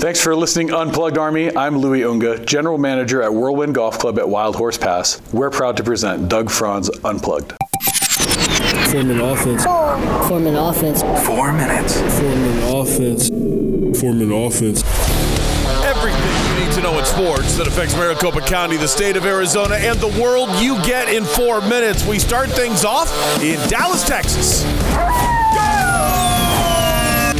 Thanks for listening, Unplugged Army. I'm Louis Unga, General Manager at Whirlwind Golf Club at Wild Horse Pass. We're proud to present Doug Franz Unplugged. Form an offense. Form an offense. Four minutes. Form an offense. Form an offense. Everything you need to know in sports that affects Maricopa County, the state of Arizona, and the world you get in four minutes. We start things off in Dallas, Texas.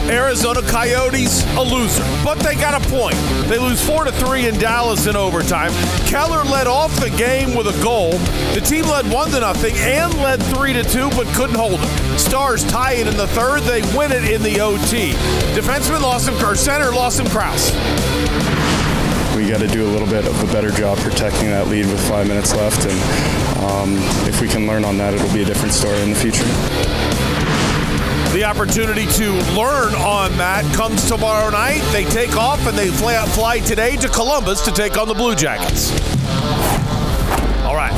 Arizona Coyotes, a loser, but they got a point. They lose four to three in Dallas in overtime. Keller led off the game with a goal. The team led one to nothing and led three to two, but couldn't hold it. Stars tie it in the third. They win it in the OT. Defenseman Lawson or center him Crouse. We got to do a little bit of a better job protecting that lead with five minutes left, and um, if we can learn on that, it'll be a different story in the future. The opportunity to learn on that comes tomorrow night. They take off and they fly, fly today to Columbus to take on the Blue Jackets. All right.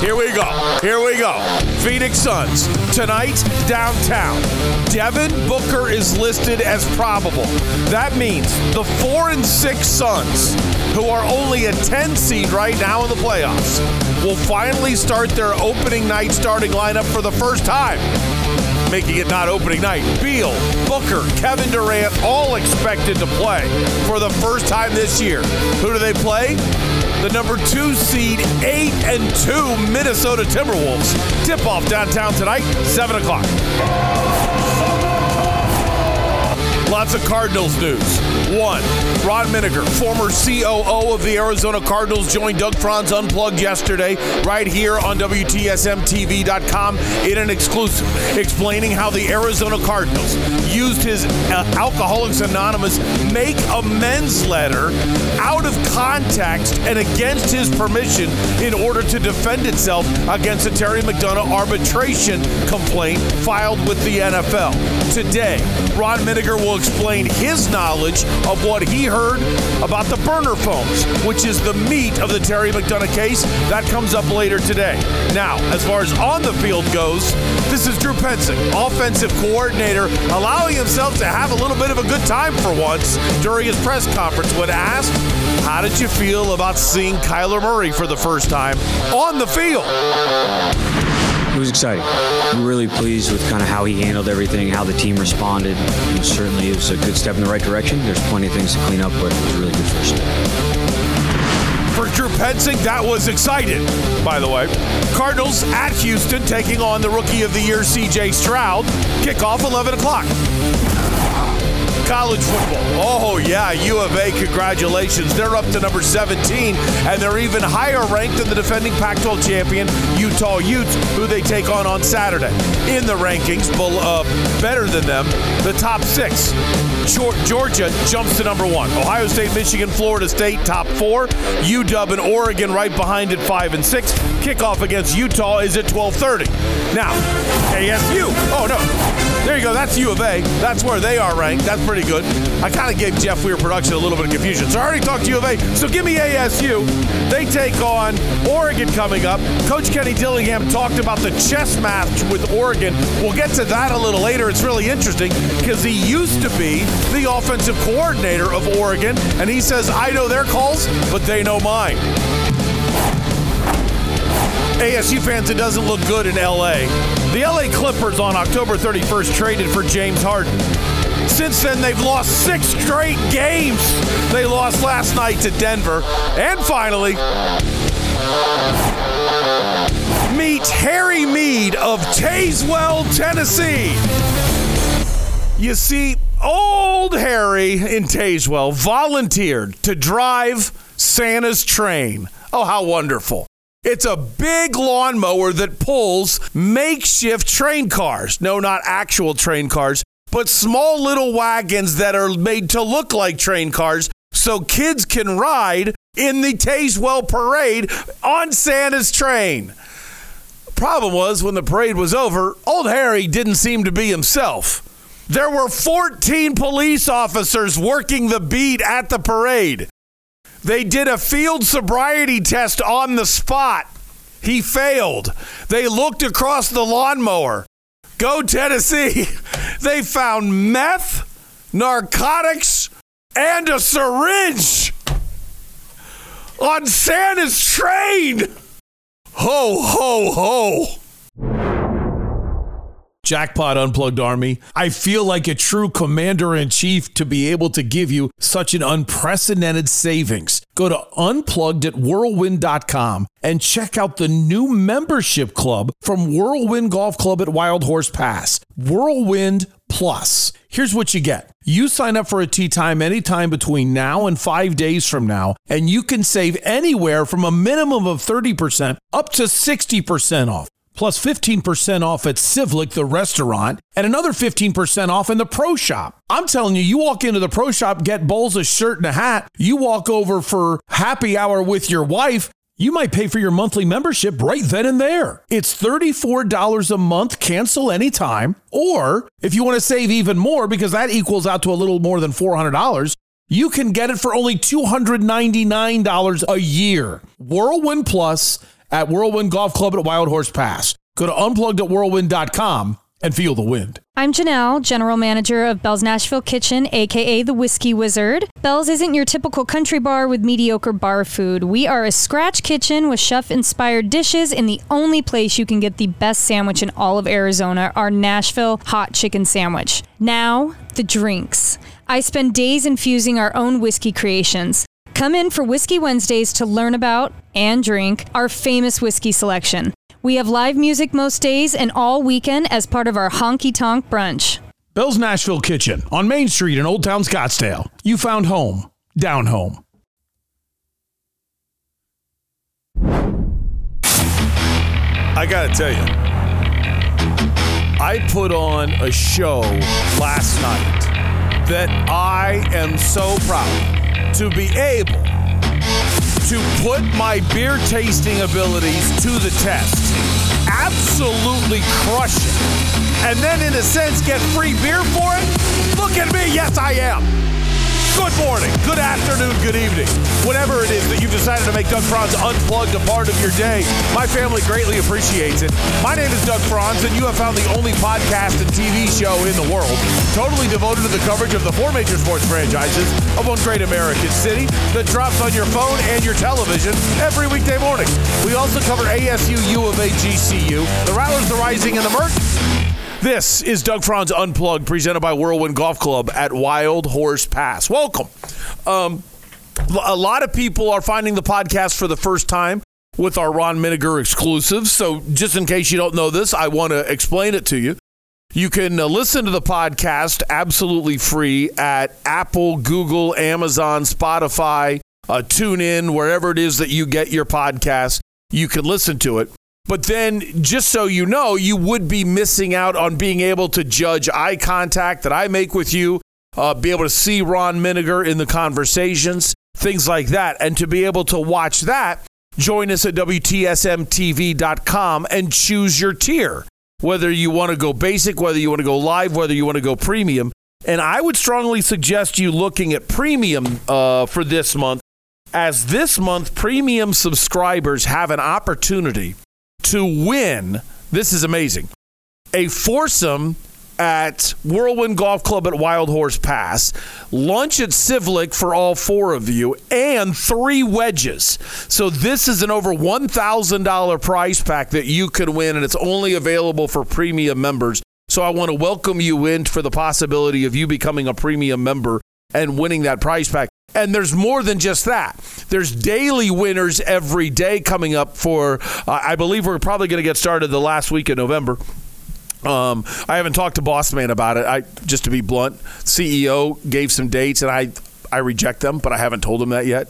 Here we go. Here we go. Phoenix Suns tonight downtown. Devin Booker is listed as probable. That means the four and six Suns, who are only a 10 seed right now in the playoffs, will finally start their opening night starting lineup for the first time making it not opening night. Beal, Booker, Kevin Durant, all expected to play for the first time this year. Who do they play? The number two seed, eight and two Minnesota Timberwolves. Tip off downtown tonight, seven o'clock. Lots of Cardinals news. One, Ron Minegar, former COO of the Arizona Cardinals, joined Doug Franz Unplugged yesterday, right here on WTSMTV.com in an exclusive, explaining how the Arizona Cardinals used his uh, Alcoholics Anonymous make amends letter out of context and against his permission in order to defend itself against a Terry McDonough arbitration complaint filed with the NFL. Today, Ron Minegar will explain his knowledge of what he heard about the burner phones, which is the meat of the Terry McDonough case. That comes up later today. Now, as far as on the field goes, this is Drew Petzing, offensive coordinator, allowing himself to have a little bit of a good time for once during his press conference when asked, How did you feel about seeing Kyler Murray for the first time on the field? It was exciting. I'm really pleased with kind of how he handled everything, how the team responded. And certainly, it was a good step in the right direction. There's plenty of things to clean up, but it was a really good first step. For Drew Petzing, that was exciting, by the way. Cardinals at Houston taking on the Rookie of the Year, CJ Stroud. Kickoff 11 o'clock. College football. Oh, yeah, U of A, congratulations. They're up to number 17, and they're even higher ranked than the defending Pac 12 champion, Utah Utes, who they take on on Saturday. In the rankings, uh, better than them, the top six. Georgia jumps to number one. Ohio State, Michigan, Florida State, top four. UW and Oregon right behind at five and six. Kickoff against Utah is at 12:30. Now, ASU. Oh no, there you go. That's U of A. That's where they are ranked. That's pretty good. I kind of gave Jeff Weir production a little bit of confusion. So I already talked to U of A. So give me ASU. They take on Oregon coming up. Coach Kenny Dillingham talked about the chess match with Oregon. We'll get to that a little later. It's really interesting because he used to be the offensive coordinator of Oregon, and he says, I know their calls, but they know mine. ASU fans, it doesn't look good in LA. The LA Clippers on October 31st traded for James Harden. Since then, they've lost six straight games. They lost last night to Denver. And finally, meet Harry Mead of Tazewell, Tennessee. You see, old Harry in Tazewell volunteered to drive Santa's train. Oh, how wonderful. It's a big lawnmower that pulls makeshift train cars. No, not actual train cars, but small little wagons that are made to look like train cars so kids can ride in the Tazewell parade on Santa's train. Problem was, when the parade was over, old Harry didn't seem to be himself. There were 14 police officers working the beat at the parade. They did a field sobriety test on the spot. He failed. They looked across the lawnmower. Go Tennessee. They found meth, narcotics, and a syringe on Santa's train. Ho, ho, ho. Jackpot Unplugged Army. I feel like a true commander in chief to be able to give you such an unprecedented savings. Go to unplugged at whirlwind.com and check out the new membership club from Whirlwind Golf Club at Wild Horse Pass. Whirlwind Plus. Here's what you get. You sign up for a tee time anytime between now and five days from now, and you can save anywhere from a minimum of 30% up to 60% off plus 15% off at Civlik, the restaurant, and another 15% off in the pro shop. I'm telling you, you walk into the pro shop, get bowls, a shirt, and a hat. You walk over for happy hour with your wife. You might pay for your monthly membership right then and there. It's $34 a month, cancel anytime. Or if you want to save even more, because that equals out to a little more than $400, you can get it for only $299 a year. Whirlwind Plus at Whirlwind Golf Club at Wild Horse Pass. Go to unplugged at whirlwind.com and feel the wind. I'm Janelle, General Manager of Belle's Nashville Kitchen, aka the Whiskey Wizard. Belle's isn't your typical country bar with mediocre bar food. We are a scratch kitchen with chef inspired dishes and the only place you can get the best sandwich in all of Arizona, our Nashville hot chicken sandwich. Now, the drinks. I spend days infusing our own whiskey creations. Come in for Whiskey Wednesdays to learn about and drink our famous whiskey selection. We have live music most days and all weekend as part of our honky tonk brunch. Belle's Nashville Kitchen on Main Street in Old Town Scottsdale. You found home, down home. I got to tell you, I put on a show last night that I am so proud to be able to put my beer tasting abilities to the test. Absolutely crush it. And then, in a sense, get free beer for it? Look at me. Yes, I am. Good morning, good afternoon, good evening. Whatever it is that you've decided to make Doug Franz Unplugged a part of your day, my family greatly appreciates it. My name is Doug Franz, and you have found the only podcast and TV show in the world totally devoted to the coverage of the four major sports franchises of one great American city that drops on your phone and your television every weekday morning. We also cover ASU, U of A, GCU, the Rattlers, the Rising, and the Merc. This is Doug Franz Unplugged, presented by Whirlwind Golf Club at Wild Horse Pass. Welcome. Um, a lot of people are finding the podcast for the first time with our Ron Minegar exclusive. So, just in case you don't know this, I want to explain it to you. You can uh, listen to the podcast absolutely free at Apple, Google, Amazon, Spotify, uh, TuneIn, wherever it is that you get your podcast. You can listen to it. But then, just so you know, you would be missing out on being able to judge eye contact that I make with you, uh, be able to see Ron Minegar in the conversations, things like that. And to be able to watch that, join us at WTSMTV.com and choose your tier. Whether you want to go basic, whether you want to go live, whether you want to go premium. And I would strongly suggest you looking at premium uh, for this month, as this month, premium subscribers have an opportunity to win. This is amazing. A foursome at Whirlwind Golf Club at Wild Horse Pass, lunch at Civlik for all four of you, and three wedges. So this is an over $1,000 prize pack that you could win, and it's only available for premium members. So I want to welcome you in for the possibility of you becoming a premium member and winning that prize pack. And there's more than just that. There's daily winners every day coming up for, uh, I believe we're probably going to get started the last week of November. Um, I haven't talked to Boss Man about it. I just to be blunt, CEO gave some dates and I I reject them, but I haven't told him that yet.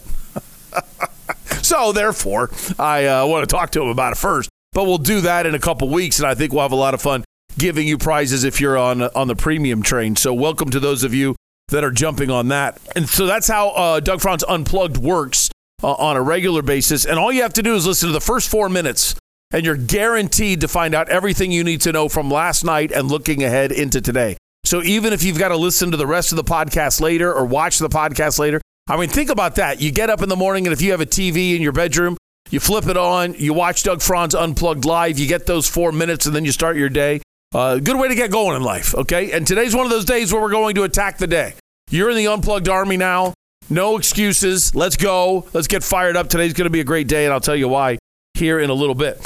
so therefore, I uh, want to talk to him about it first. But we'll do that in a couple weeks, and I think we'll have a lot of fun giving you prizes if you're on on the premium train. So welcome to those of you that are jumping on that. And so that's how uh, Doug Franz Unplugged works uh, on a regular basis. And all you have to do is listen to the first four minutes, and you're guaranteed to find out everything you need to know from last night and looking ahead into today. So even if you've got to listen to the rest of the podcast later or watch the podcast later, I mean, think about that. You get up in the morning, and if you have a TV in your bedroom, you flip it on, you watch Doug Franz Unplugged live, you get those four minutes, and then you start your day. Uh, good way to get going in life, okay? And today's one of those days where we're going to attack the day. You're in the unplugged army now. No excuses. Let's go. Let's get fired up. Today's going to be a great day, and I'll tell you why here in a little bit.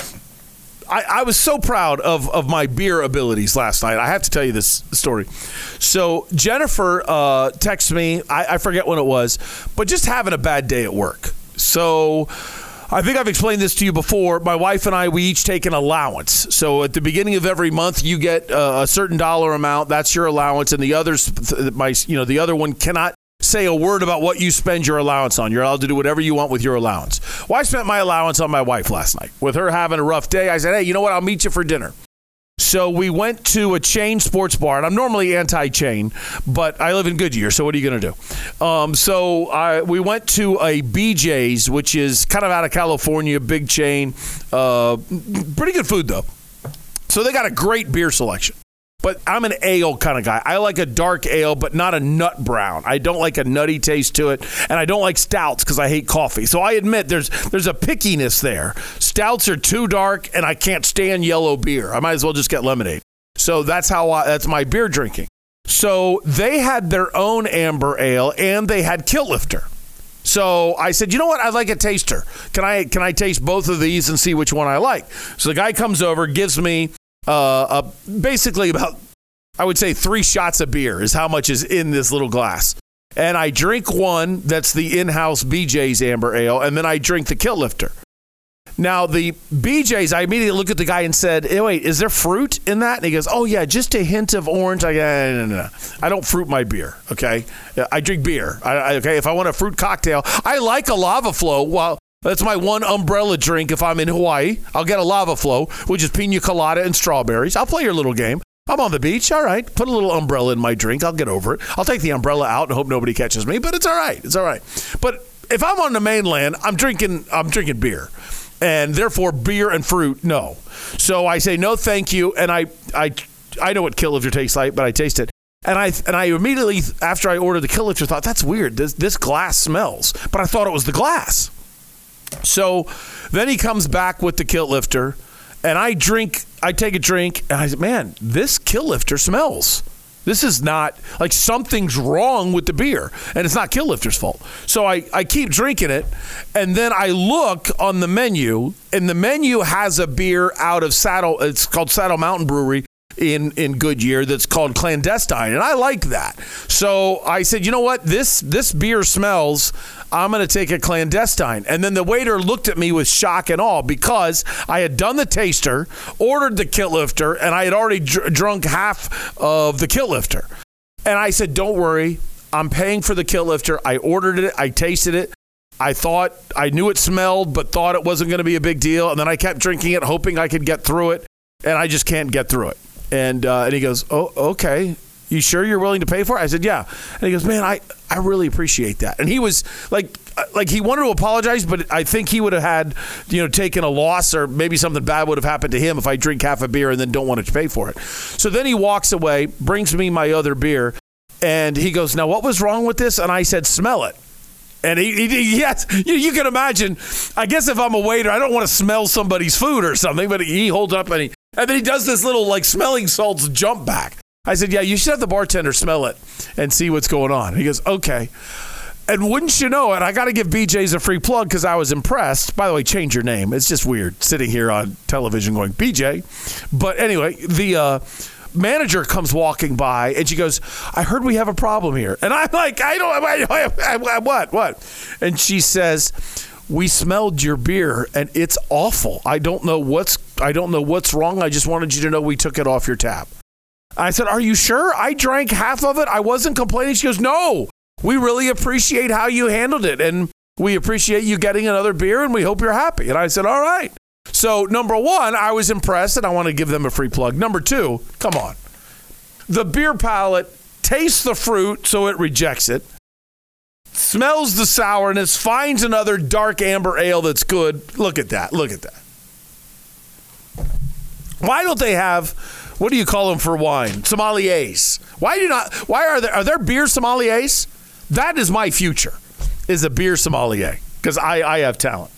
I, I, was so proud of, of my beer abilities last night. I have to tell you this story. So Jennifer uh, texted me. I, I forget when it was, but just having a bad day at work. So I think I've explained this to you before. My wife and I, we each take an allowance. So at the beginning of every month, you get uh, a certain dollar amount. That's your allowance, and the others, my, you know, the other one cannot say a word about what you spend your allowance on. You're allowed to do whatever you want with your allowance. Well, I spent my allowance on my wife last night. With her having a rough day, I said, hey, you know what? I'll meet you for dinner. So we went to a chain sports bar, and I'm normally anti-chain, but I live in Goodyear, so what are you going to do? Um, so I, we went to a BJ's, which is kind of out of California, big chain. Uh, pretty good food though. So they got a great beer selection. But I'm an ale kind of guy. I like a dark ale, but not a nut brown. I don't like a nutty taste to it, and I don't like stouts because I hate coffee. So I admit there's there's a pickiness there. Stouts are too dark, and I can't stand yellow beer. I might as well just get lemonade. So that's how I, that's my beer drinking. So they had their own amber ale, and they had Kilt Lifter. So I said, you know what? I'd like a taster. Can I can I taste both of these and see which one I like? So the guy comes over, gives me uh, basically about, I would say, three shots of beer is how much is in this little glass. And I drink one that's the in house BJ's Amber Ale, and then I drink the Kilt Lifter. Now, the BJ's, I immediately looked at the guy and said, hey, wait, is there fruit in that? And he goes, oh, yeah, just a hint of orange. I go, no, no, no. I don't fruit my beer, okay? I drink beer, I, okay? If I want a fruit cocktail, I like a lava flow. Well, that's my one umbrella drink if I'm in Hawaii. I'll get a lava flow, which is pina colada and strawberries. I'll play your little game. I'm on the beach. All right. Put a little umbrella in my drink. I'll get over it. I'll take the umbrella out and hope nobody catches me, but it's all right. It's all right. But if I'm on the mainland, I'm drinking I'm drinking beer. And therefore beer and fruit, no. So I say no thank you and I I I know what Lifter tastes like, but I taste it. And I and I immediately after I ordered the Lifter thought that's weird. This this glass smells. But I thought it was the glass. So then he comes back with the Kilt Lifter, and I drink. I take a drink, and I said, "Man, this Kilt Lifter smells." This is not like something's wrong with the beer, and it's not Kilt Lifter's fault. So I, I keep drinking it, and then I look on the menu, and the menu has a beer out of Saddle. It's called Saddle Mountain Brewery in in Goodyear that's called clandestine, and I like that. So I said, you know what, this this beer smells. I'm going to take a clandestine. And then the waiter looked at me with shock and awe because I had done the taster, ordered the Kilt Lifter, and I had already dr- drunk half of the Kilt Lifter. And I said, don't worry, I'm paying for the Kilt Lifter. I ordered it, I tasted it. I thought I knew it smelled, but thought it wasn't going to be a big deal. And then I kept drinking it, hoping I could get through it. And I just can't get through it. And uh, and he goes, "Oh, okay. You sure you're willing to pay for it?" I said, "Yeah." And he goes, "Man, I I really appreciate that." And he was like uh, like he wanted to apologize, but I think he would have had you know taken a loss or maybe something bad would have happened to him if I drink half a beer and then don't want to pay for it. So then he walks away, brings me my other beer, and he goes, "Now what was wrong with this?" And I said, "Smell it." And he, he yes, you, you, can imagine. I guess if I'm a waiter, I don't want to smell somebody's food or something. But he holds up and he and then he does this little like smelling salts jump back. I said, Yeah, you should have the bartender smell it and see what's going on. He goes, Okay. And wouldn't you know it, I got to give BJ's a free plug because I was impressed. By the way, change your name. It's just weird sitting here on television going, BJ. But anyway, the. Uh, manager comes walking by and she goes, I heard we have a problem here. And I'm like, I don't, I, I, I, what, what? And she says, we smelled your beer and it's awful. I don't know what's I don't know what's wrong. I just wanted you to know we took it off your tap. I said, "Are you sure? I drank half of it. I wasn't complaining." She goes, "No. We really appreciate how you handled it and we appreciate you getting another beer and we hope you're happy." And I said, "All right." So, number 1, I was impressed and I want to give them a free plug. Number 2, come on. The beer palate tastes the fruit so it rejects it smells the sourness, finds another dark amber ale that's good. Look at that. Look at that. Why don't they have what do you call them for wine? Sommeliers. Why do not why are there are there beer sommeliers? That is my future. Is a beer sommelier because I I have talent.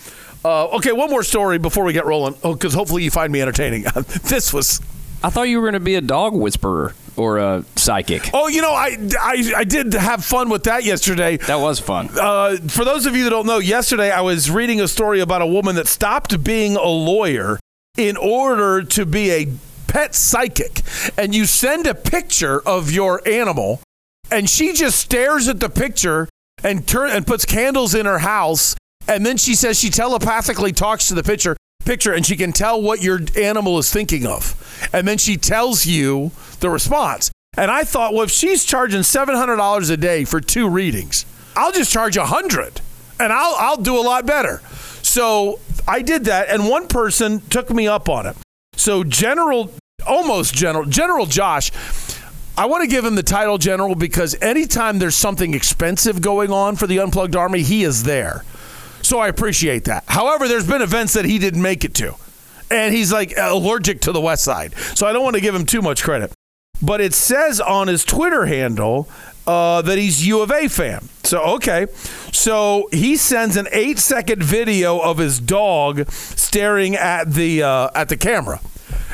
Uh, okay, one more story before we get rolling. Oh, because hopefully you find me entertaining. this was I thought you were going to be a dog whisperer. or a psychic? Oh, you know, I, I, I did have fun with that yesterday. That was fun. Uh, for those of you that don't know, yesterday I was reading a story about a woman that stopped being a lawyer in order to be a pet psychic. And you send a picture of your animal, and she just stares at the picture and turn and puts candles in her house. And then she says she telepathically talks to the picture picture and she can tell what your animal is thinking of. And then she tells you the response. And I thought, well, if she's charging $700 a day for two readings, I'll just charge 100 and I'll, I'll do a lot better. So I did that, and one person took me up on it. So, General, almost General, General Josh, I want to give him the title General because anytime there's something expensive going on for the Unplugged Army, he is there. So I appreciate that. However, there's been events that he didn't make it to. And he's like allergic to the West Side. So I don't want to give him too much credit. But it says on his Twitter handle uh, that he's U of A fan. So, okay. So he sends an eight second video of his dog staring at the, uh, at the camera.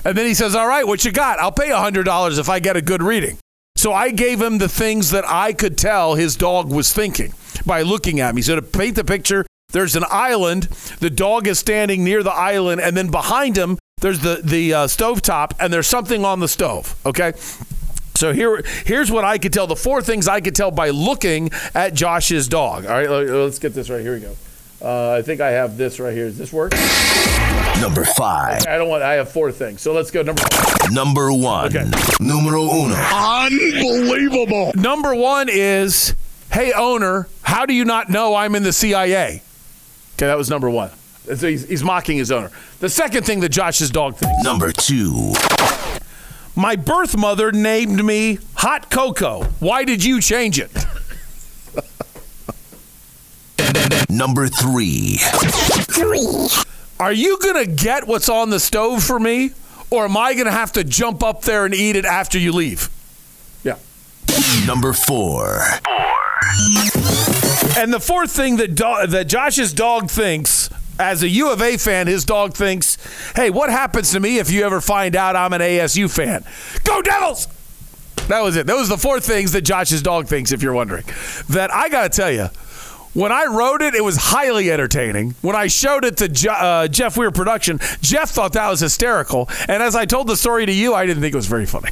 And then he says, All right, what you got? I'll pay $100 if I get a good reading. So I gave him the things that I could tell his dog was thinking by looking at me. So to paint the picture, there's an island. The dog is standing near the island, and then behind him, there's the the uh, stove top, and there's something on the stove. Okay. So here, here's what I could tell. The four things I could tell by looking at Josh's dog. All right, let's get this right. Here we go. Uh, I think I have this right here. Does this work? Number five. I don't want. I have four things. So let's go. Number. Number one. Okay. Numero uno. Unbelievable. Number one is, hey owner, how do you not know I'm in the CIA? Okay, that was number one. So he's, he's mocking his owner. The second thing that Josh's dog thinks. Number two. My birth mother named me Hot Cocoa. Why did you change it? Number three. Are you going to get what's on the stove for me? Or am I going to have to jump up there and eat it after you leave? Yeah. Number four. And the fourth thing that do- that Josh's dog thinks, as a U of A fan, his dog thinks, "Hey, what happens to me if you ever find out I'm an ASU fan? Go Devils!" That was it. Those was the four things that Josh's dog thinks. If you're wondering, that I got to tell you. When I wrote it, it was highly entertaining. When I showed it to uh, Jeff Weir Production, Jeff thought that was hysterical. And as I told the story to you, I didn't think it was very funny.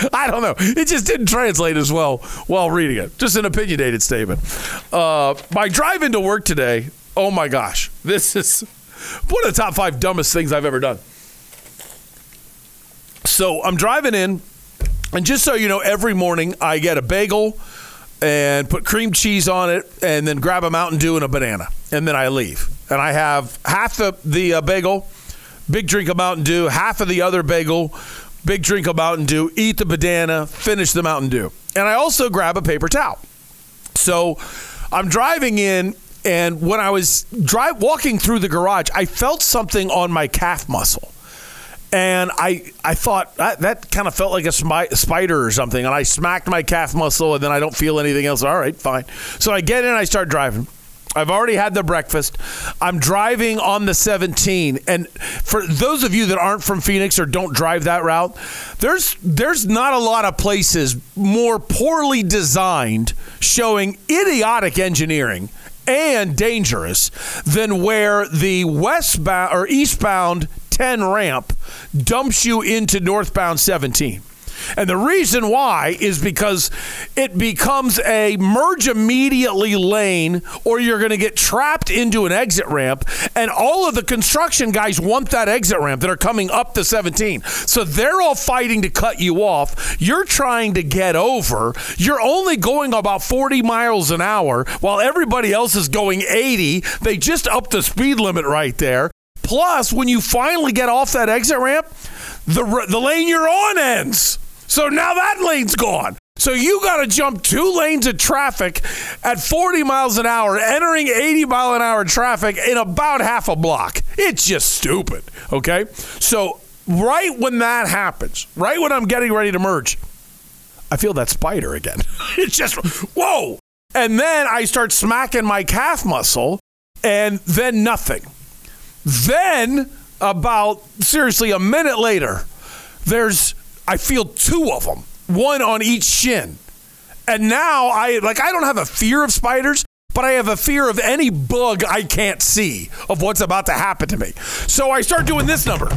I don't know. It just didn't translate as well while reading it. Just an opinionated statement. Uh, my drive into work today, oh my gosh, this is one of the top five dumbest things I've ever done. So I'm driving in, and just so you know, every morning I get a bagel and put cream cheese on it, and then grab a Mountain Dew and a banana, and then I leave. And I have half the the uh, bagel, big drink of Mountain Dew, half of the other bagel, big drink of Mountain Dew, eat the banana, finish the Mountain Dew, and I also grab a paper towel. So I'm driving in, and when I was drive walking through the garage, I felt something on my calf muscle and I I thought that, that kind of felt like a smi- spider or something, and I smacked my calf muscle, and then I don't feel anything else. All right, fine. So I get in, I start driving. I've already had the breakfast. I'm driving on the 17, and for those of you that aren't from Phoenix or don't drive that route, there's there's not a lot of places more poorly designed, showing idiotic engineering and dangerous than where the westbound or eastbound 10 ramp dumps you into northbound 17. And the reason why is because it becomes a merge immediately lane, or you're going to get trapped into an exit ramp. And all of the construction guys want that exit ramp that are coming up the 17. So they're all fighting to cut you off. You're trying to get over. You're only going about 40 miles an hour while everybody else is going 80. They just upped the speed limit right there. Plus, when you finally get off that exit ramp, the, the lane you're on ends. So now that lane's gone. So you got to jump two lanes of traffic at 40 miles an hour, entering 80 mile an hour traffic in about half a block. It's just stupid. Okay. So right when that happens, right when I'm getting ready to merge, I feel that spider again. it's just, whoa. And then I start smacking my calf muscle, and then nothing. Then, about seriously a minute later, there's I feel two of them, one on each shin. And now I like I don't have a fear of spiders, but I have a fear of any bug I can't see of what's about to happen to me. So I start doing this number.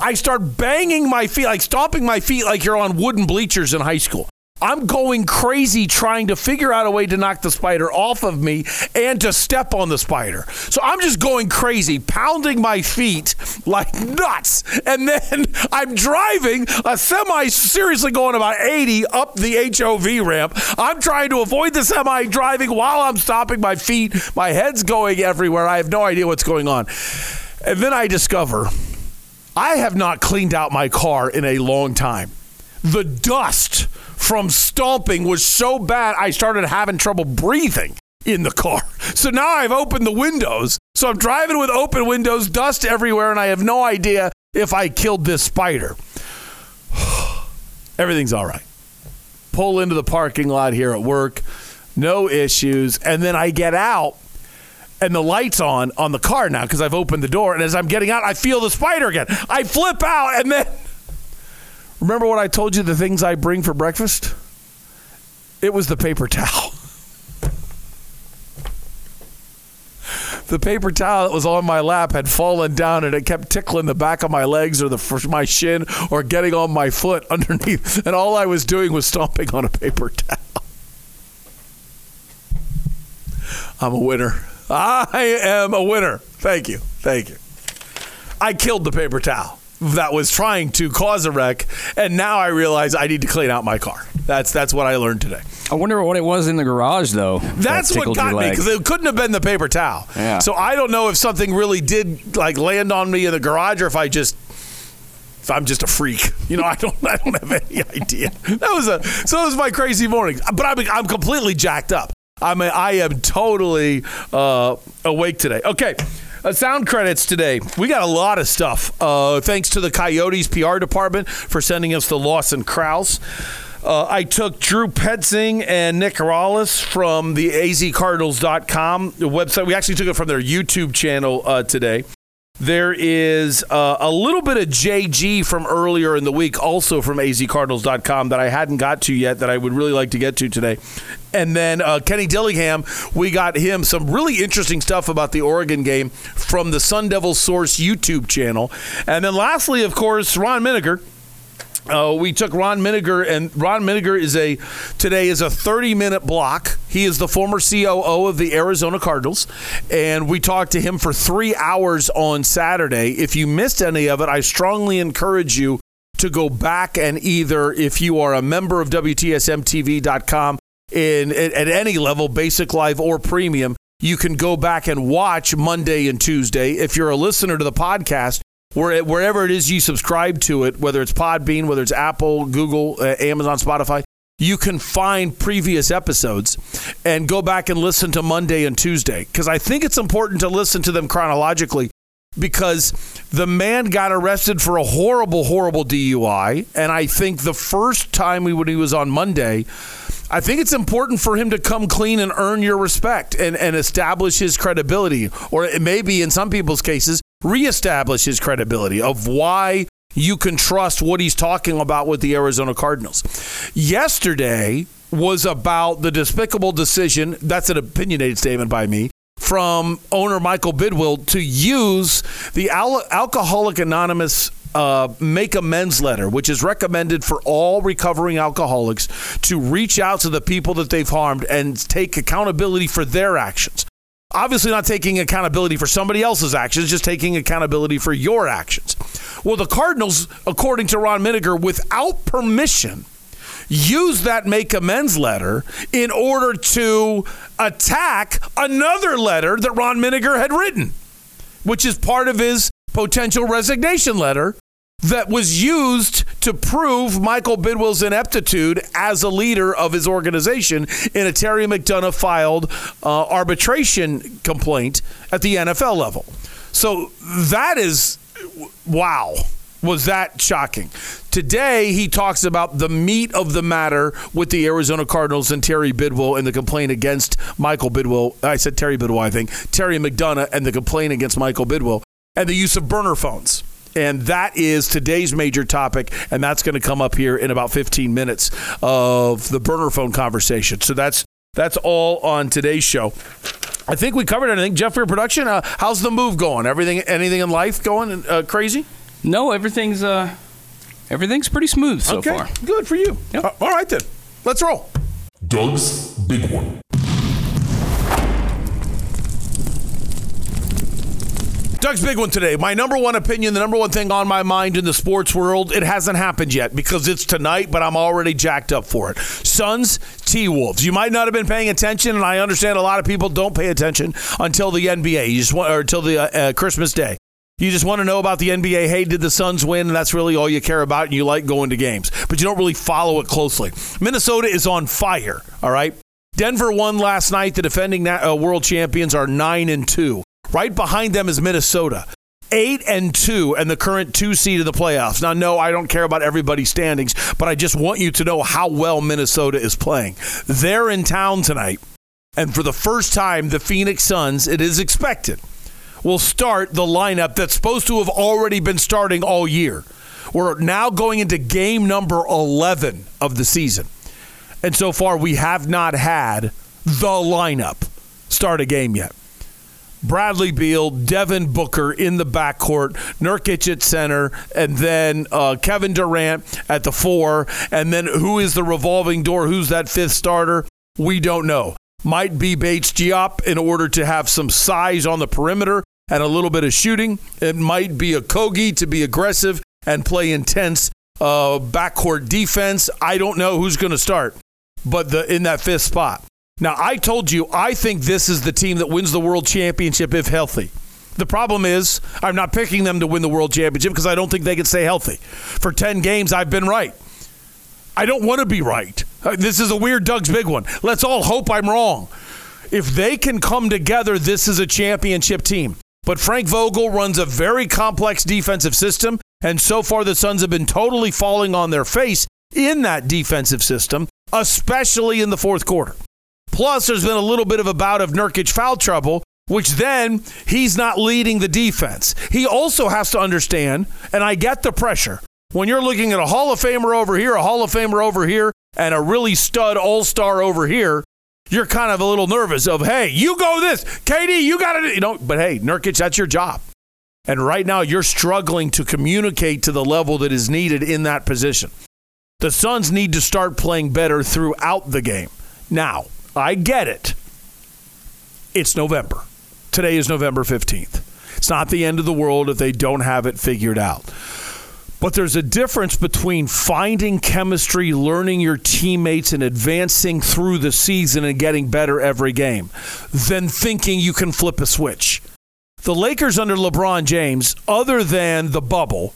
I start banging my feet, like stomping my feet like you're on wooden bleachers in high school. I'm going crazy trying to figure out a way to knock the spider off of me and to step on the spider. So I'm just going crazy, pounding my feet like nuts. And then I'm driving a semi, seriously going about 80 up the HOV ramp. I'm trying to avoid the semi driving while I'm stopping my feet. My head's going everywhere. I have no idea what's going on. And then I discover I have not cleaned out my car in a long time. The dust from stomping was so bad, I started having trouble breathing in the car. So now I've opened the windows. So I'm driving with open windows, dust everywhere, and I have no idea if I killed this spider. Everything's all right. Pull into the parking lot here at work, no issues. And then I get out and the lights on on the car now because I've opened the door. And as I'm getting out, I feel the spider again. I flip out and then remember what I told you the things I bring for breakfast? It was the paper towel. the paper towel that was on my lap had fallen down and it kept tickling the back of my legs or the my shin or getting on my foot underneath and all I was doing was stomping on a paper towel. I'm a winner. I am a winner. Thank you. Thank you. I killed the paper towel that was trying to cause a wreck, and now I realize I need to clean out my car. That's that's what I learned today. I wonder what it was in the garage, though. That's that what got me because it couldn't have been the paper towel. Yeah. So I don't know if something really did like land on me in the garage, or if I just. If I'm just a freak, you know, I don't, I don't have any idea. That was a, so that was my crazy morning. But I'm, I'm completely jacked up. I mean, I am totally uh, awake today. Okay, uh, sound credits today. We got a lot of stuff. Uh, thanks to the Coyotes PR department for sending us the Lawson Crouse. Uh, I took Drew Petzing and Nick Rallis from the azcardinals.com website. We actually took it from their YouTube channel uh, today. There is uh, a little bit of JG from earlier in the week, also from azcardinals.com, that I hadn't got to yet that I would really like to get to today. And then uh, Kenny Dillingham, we got him some really interesting stuff about the Oregon game from the Sun Devil Source YouTube channel. And then lastly, of course, Ron Minegar. Uh, we took Ron Minegar, and Ron Minegar is a today is a 30 minute block. He is the former COO of the Arizona Cardinals, and we talked to him for three hours on Saturday. If you missed any of it, I strongly encourage you to go back and either, if you are a member of WTSMTV.com in at, at any level, basic, live, or premium, you can go back and watch Monday and Tuesday. If you're a listener to the podcast, where, wherever it is you subscribe to it, whether it's Podbean, whether it's Apple, Google, uh, Amazon, Spotify, you can find previous episodes and go back and listen to Monday and Tuesday. Because I think it's important to listen to them chronologically because the man got arrested for a horrible, horrible DUI. And I think the first time we, when he was on Monday, I think it's important for him to come clean and earn your respect and, and establish his credibility, or it may be in some people's cases, reestablish his credibility of why you can trust what he's talking about with the Arizona Cardinals. Yesterday was about the despicable decision, that's an opinionated statement by me, from owner Michael Bidwill to use the Al- Alcoholic Anonymous uh, make amends letter, which is recommended for all recovering alcoholics to reach out to the people that they've harmed and take accountability for their actions. Obviously, not taking accountability for somebody else's actions, just taking accountability for your actions. Well, the Cardinals, according to Ron Minegar, without permission, used that make amends letter in order to attack another letter that Ron Minegar had written, which is part of his potential resignation letter that was used to prove Michael Bidwill's ineptitude as a leader of his organization in a Terry McDonough filed uh, arbitration complaint at the NFL level. So that is wow. Was that shocking? Today, he talks about the meat of the matter with the Arizona Cardinals and Terry Bidwill and the complaint against Michael Bidwill. I said Terry Bidwill, I think. Terry McDonough and the complaint against Michael Bidwill and the use of burner phones And that is today's major topic, and that's going to come up here in about 15 minutes of the burner phone conversation. So that's that's all on today's show. I think we covered everything. Jeff, for your production, uh, how's the move going? Everything, anything in life going uh, crazy? No, everything's uh, everything's pretty smooth so okay, far. good for you. Yep. Uh, all right then, let's roll. Doug's Big One. Doug's big one today. My number one opinion, the number one thing on my mind in the sports world, it hasn't happened yet because it's tonight, but I'm already jacked up for it. Suns, T Wolves. You might not have been paying attention, and I understand a lot of people don't pay attention until the NBA, you just want, or until the uh, uh, Christmas Day. You just want to know about the NBA. Hey, did the Suns win? And that's really all you care about, and you like going to games, but you don't really follow it closely. Minnesota is on fire. All right. Denver won last night. The defending uh, world champions are nine and two. Right behind them is Minnesota. Eight and two, and the current two seed of the playoffs. Now, no, I don't care about everybody's standings, but I just want you to know how well Minnesota is playing. They're in town tonight, and for the first time, the Phoenix Suns, it is expected, will start the lineup that's supposed to have already been starting all year. We're now going into game number 11 of the season. And so far, we have not had the lineup start a game yet. Bradley Beal, Devin Booker in the backcourt, Nurkic at center, and then uh, Kevin Durant at the four. And then who is the revolving door? Who's that fifth starter? We don't know. Might be Bates Diop in order to have some size on the perimeter and a little bit of shooting. It might be Okogie to be aggressive and play intense uh, backcourt defense. I don't know who's going to start, but the in that fifth spot. Now, I told you, I think this is the team that wins the world championship if healthy. The problem is, I'm not picking them to win the world championship because I don't think they can stay healthy. For 10 games, I've been right. I don't want to be right. Uh, This is a weird Doug's big one. Let's all hope I'm wrong. If they can come together, this is a championship team. But Frank Vogel runs a very complex defensive system, and so far the Suns have been totally falling on their face in that defensive system, especially in the fourth quarter. Plus, there's been a little bit of a bout of Nurkic foul trouble, which then he's not leading the defense. He also has to understand, and I get the pressure, when you're looking at a Hall of Famer over here, a Hall of Famer over here, and a really stud all star over here, you're kind of a little nervous of, hey, you go this. KD, you got to, you know, but hey, Nurkic, that's your job. And right now, you're struggling to communicate to the level that is needed in that position. The Suns need to start playing better throughout the game. Now, I get it. It's November. Today is November 15th. It's not the end of the world if they don't have it figured out. But there's a difference between finding chemistry, learning your teammates, and advancing through the season and getting better every game than thinking you can flip a switch. The Lakers under LeBron James, other than the bubble,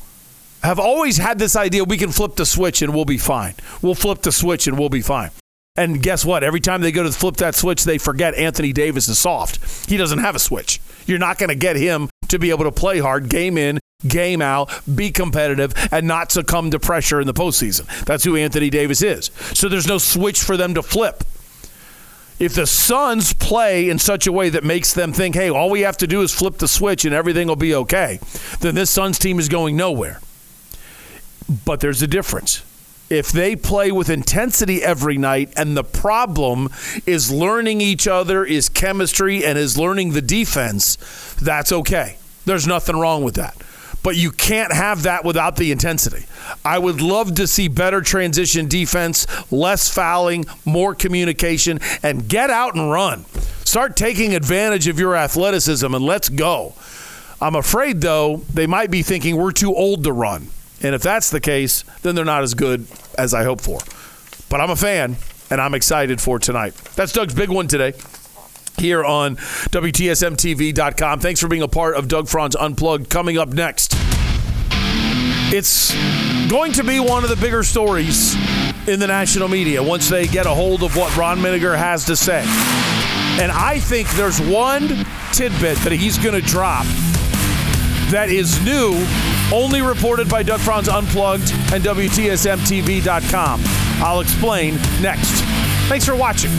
have always had this idea we can flip the switch and we'll be fine. We'll flip the switch and we'll be fine. And guess what? Every time they go to flip that switch, they forget Anthony Davis is soft. He doesn't have a switch. You're not going to get him to be able to play hard, game in, game out, be competitive, and not succumb to pressure in the postseason. That's who Anthony Davis is. So there's no switch for them to flip. If the Suns play in such a way that makes them think, hey, all we have to do is flip the switch and everything will be okay, then this Suns team is going nowhere. But there's a difference. If they play with intensity every night and the problem is learning each other, is chemistry, and is learning the defense, that's okay. There's nothing wrong with that. But you can't have that without the intensity. I would love to see better transition defense, less fouling, more communication, and get out and run. Start taking advantage of your athleticism and let's go. I'm afraid, though, they might be thinking we're too old to run. And if that's the case, then they're not as good as I hope for. But I'm a fan, and I'm excited for tonight. That's Doug's big one today here on WTSMTV.com. Thanks for being a part of Doug Franz Unplugged. Coming up next, it's going to be one of the bigger stories in the national media once they get a hold of what Ron Minegar has to say. And I think there's one tidbit that he's going to drop that is new, only reported by Doug Franz Unplugged and WTSMTV.com. I'll explain next. Thanks for watching.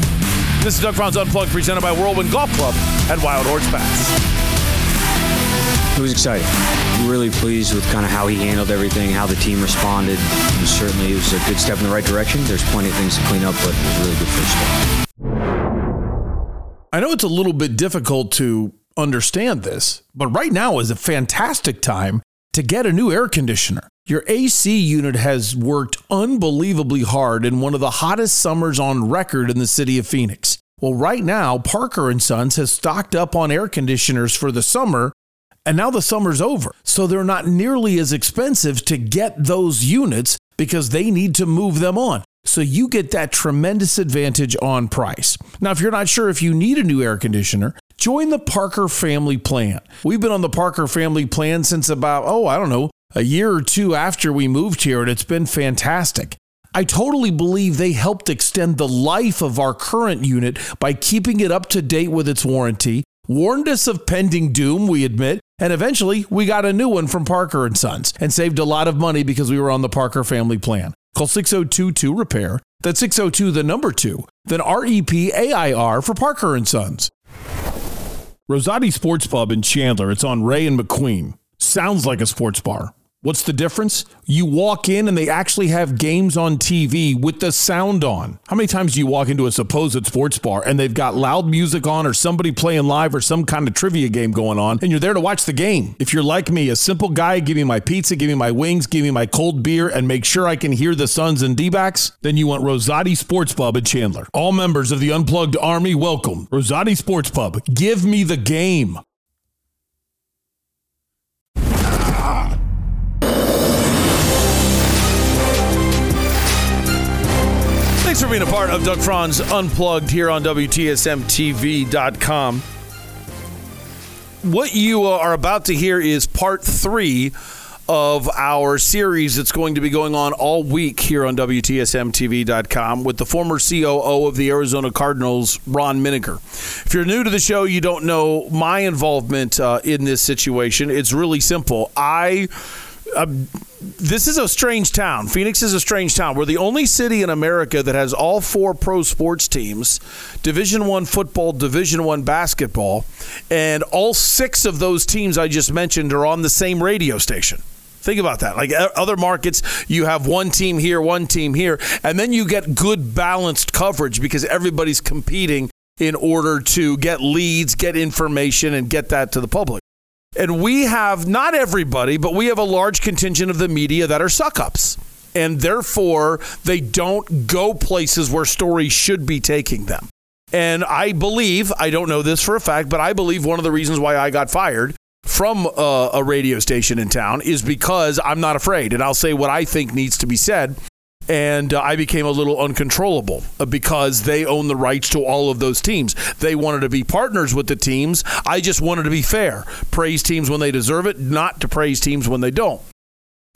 This is Doug Franz Unplugged, presented by Whirlwind Golf Club at Wild Horse Pass. It was exciting. Really pleased with kind of how he handled everything, how the team responded. And certainly, it was a good step in the right direction. There's plenty of things to clean up, but it was a really good first step. I know it's a little bit difficult to understand this, but right now is a fantastic time to get a new air conditioner. Your AC unit has worked unbelievably hard in one of the hottest summers on record in the city of Phoenix. Well, right now, Parker and Sons has stocked up on air conditioners for the summer, and now the summer's over. So they're not nearly as expensive to get those units because they need to move them on. So you get that tremendous advantage on price. Now, if you're not sure if you need a new air conditioner, join the Parker family plan. We've been on the Parker family plan since about, oh, I don't know, a year or two after we moved here, and it's been fantastic. I totally believe they helped extend the life of our current unit by keeping it up to date with its warranty, warned us of pending doom, we admit, and eventually we got a new one from Parker and Sons and saved a lot of money because we were on the Parker family plan. Call 6022 repair. That's 602 the number 2. Then R E P A I R for Parker and Sons. Rosati Sports Pub in Chandler. It's on Ray and McQueen. Sounds like a sports bar. What's the difference? You walk in and they actually have games on TV with the sound on. How many times do you walk into a supposed sports bar and they've got loud music on or somebody playing live or some kind of trivia game going on and you're there to watch the game? If you're like me, a simple guy, give me my pizza, give me my wings, give me my cold beer, and make sure I can hear the Suns and D-backs, then you want Rosati Sports Pub in Chandler. All members of the Unplugged Army, welcome. Rosati Sports Pub. Give me the game. For being a part of Doug Franz Unplugged here on WTSMTV.com. What you are about to hear is part three of our series that's going to be going on all week here on WTSMTV.com with the former COO of the Arizona Cardinals, Ron Minegar. If you're new to the show, you don't know my involvement uh, in this situation. It's really simple. I. Uh, this is a strange town. Phoenix is a strange town. We're the only city in America that has all four pro sports teams, Division 1 football, Division 1 basketball, and all six of those teams I just mentioned are on the same radio station. Think about that. Like other markets, you have one team here, one team here, and then you get good balanced coverage because everybody's competing in order to get leads, get information, and get that to the public. And we have not everybody, but we have a large contingent of the media that are suck ups. And therefore, they don't go places where stories should be taking them. And I believe, I don't know this for a fact, but I believe one of the reasons why I got fired from uh, a radio station in town is because I'm not afraid. And I'll say what I think needs to be said and uh, I became a little uncontrollable uh, because they own the rights to all of those teams. They wanted to be partners with the teams. I just wanted to be fair. Praise teams when they deserve it, not to praise teams when they don't.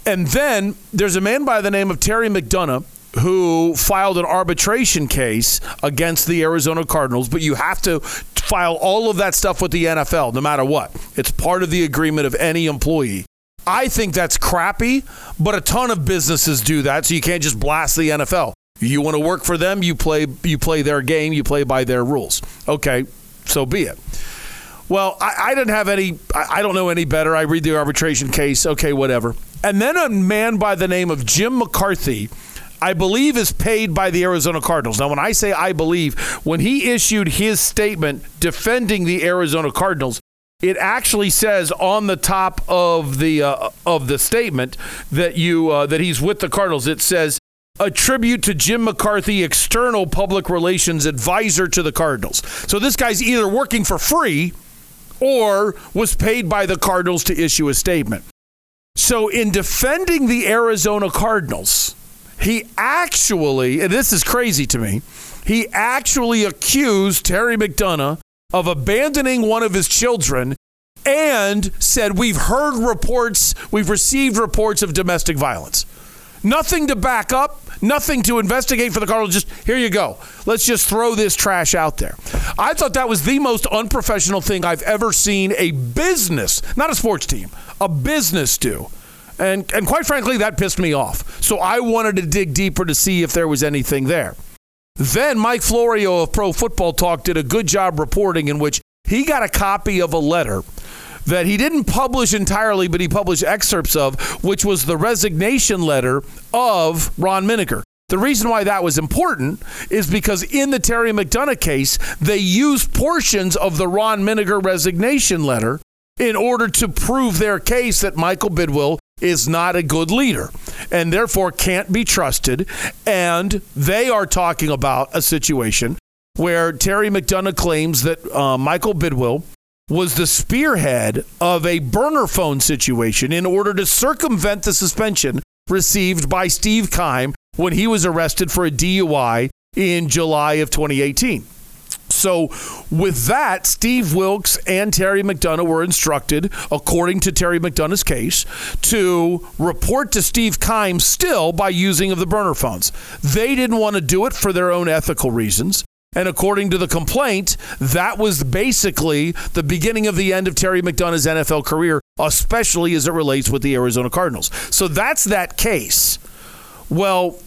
And then there's a man by the name of Terry McDonough who filed an arbitration case against the Arizona Cardinals, but you have to file all of that stuff with the NFL no matter what. It's part of the agreement of any employee. I think that's crappy, but a ton of businesses do that, so you can't just blast the NFL. You want to work for them, you play you play their game, you play by their rules. Okay, so be it. Well, I, I didn't have any I, I don't know any better. I read the arbitration case, okay, whatever. And then a man by the name of Jim McCarthy I believe is paid by the Arizona Cardinals. Now, when I say I believe, when he issued his statement defending the Arizona Cardinals, it actually says on the top of the uh, of the statement that you uh, that he's with the Cardinals. It says a tribute to Jim McCarthy, external public relations advisor to the Cardinals. So this guy's either working for free or was paid by the Cardinals to issue a statement. So in defending the Arizona Cardinals, he actually, and this is crazy to me, he actually accused Terry McDonough of abandoning one of his children and said, We've heard reports, we've received reports of domestic violence. Nothing to back up, nothing to investigate for the Cardinals. Just here you go. Let's just throw this trash out there. I thought that was the most unprofessional thing I've ever seen a business, not a sports team, a business do. And, and quite frankly, that pissed me off. So I wanted to dig deeper to see if there was anything there. Then Mike Florio of Pro Football Talk did a good job reporting in which he got a copy of a letter that he didn't publish entirely, but he published excerpts of, which was the resignation letter of Ron Minegar. The reason why that was important is because in the Terry McDonough case, they used portions of the Ron Minegar resignation letter in order to prove their case that Michael Bidwill is not a good leader and therefore can't be trusted. And they are talking about a situation where Terry McDonough claims that uh, Michael Bidwill was the spearhead of a burner phone situation in order to circumvent the suspension received by Steve Keim when he was arrested for a DUI in July of 2018. So, with that, Steve Wilks and Terry McDonough were instructed, according to Terry McDonough's case, to report to Steve Keim still by using of the burner phones. They didn't want to do it for their own ethical reasons. And according to the complaint, that was basically the beginning of the end of Terry McDonough's NFL career, especially as it relates with the Arizona Cardinals. So that's that case. Well,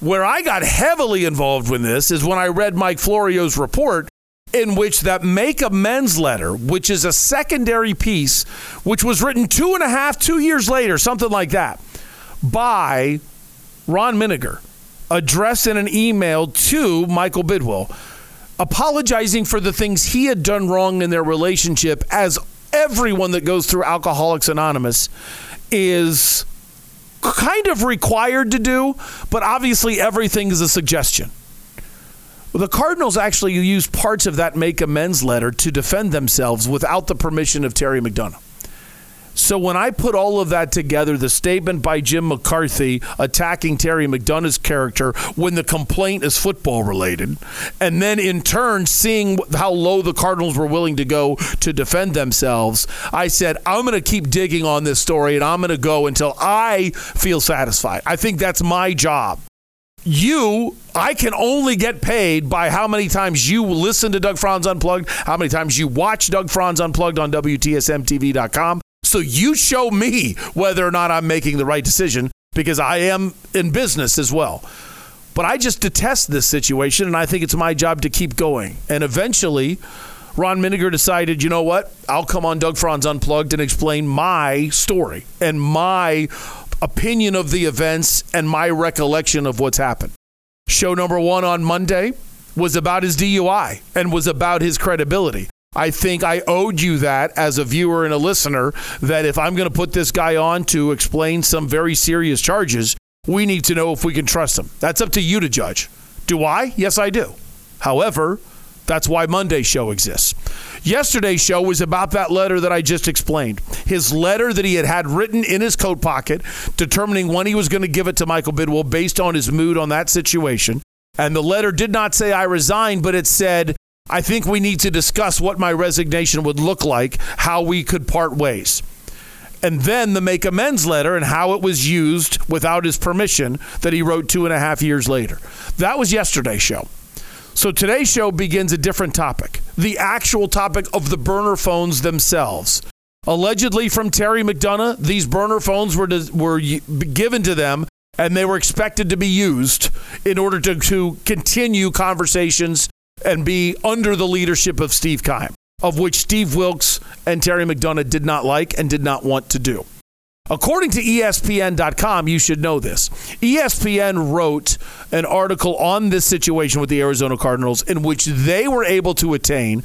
where I got heavily involved with this is when I read Mike Florio's report, in which that make amends letter, which is a secondary piece, which was written two and a half, two years later, something like that, by Ron Minegar, addressed in an email to Michael Bidwill, apologizing for the things he had done wrong in their relationship, as everyone that goes through Alcoholics Anonymous is kind of required to do, but obviously everything is a suggestion. The Cardinals actually used parts of that make amends letter to defend themselves without the permission of Terry McDonough. So when I put all of that together, the statement by Jim McCarthy attacking Terry McDonough's character when the complaint is football related, and then in turn seeing how low the Cardinals were willing to go to defend themselves, I said, I'm going to keep digging on this story and I'm going to go until I feel satisfied. I think that's my job you, I can only get paid by how many times you listen to Doug Franz Unplugged, how many times you watch Doug Franz Unplugged on WTSMTV.com. So you show me whether or not I'm making the right decision because I am in business as well. But I just detest this situation, and I think it's my job to keep going. And eventually, Ron Minegar decided, you know what? I'll come on Doug Franz Unplugged and explain my story and my opinion of the events and my recollection of what's happened. Show number one on Monday was about his DUI and was about his credibility. I think I owed you that as a viewer and a listener that if I'm going to put this guy on to explain some very serious charges, we need to know if we can trust him. That's up to you to judge. Do I? Yes, I do. However, that's why Monday's show exists. Yesterday's show was about that letter that I just explained. His letter that he had had written in his coat pocket, determining when he was going to give it to Michael Bidwill based on his mood on that situation. And the letter did not say I resign, but it said, I think we need to discuss what my resignation would look like, how we could part ways. And then the make amends letter and how it was used without his permission that he wrote two and a half years later. That was yesterday's show. So today's show begins a different topic the actual topic of the burner phones themselves. Allegedly, from Terry McDonough, these burner phones were, were given to them and they were expected to be used in order to, to continue conversations and be under the leadership of Steve Keim, of which Steve Wilks and Terry McDonough did not like and did not want to do. According to ESPN.com, you should know this. ESPN wrote an article on this situation with the Arizona Cardinals in which they were able to attain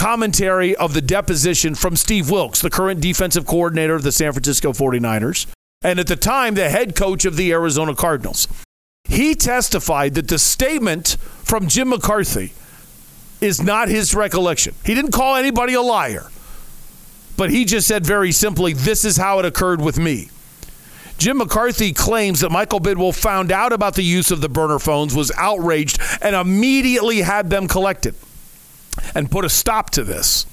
commentary of the deposition from Steve Wilks, the current defensive coordinator of the San Francisco 49ers, and at the time, the head coach of the Arizona Cardinals. He testified that the statement from Jim McCarthy is not his recollection. He didn't call anybody a liar but he just said very simply, this is how it occurred with me. Jim McCarthy claims that Michael Bidwill found out about the use of the burner phones, was outraged, and immediately had them collected and put a stop to this.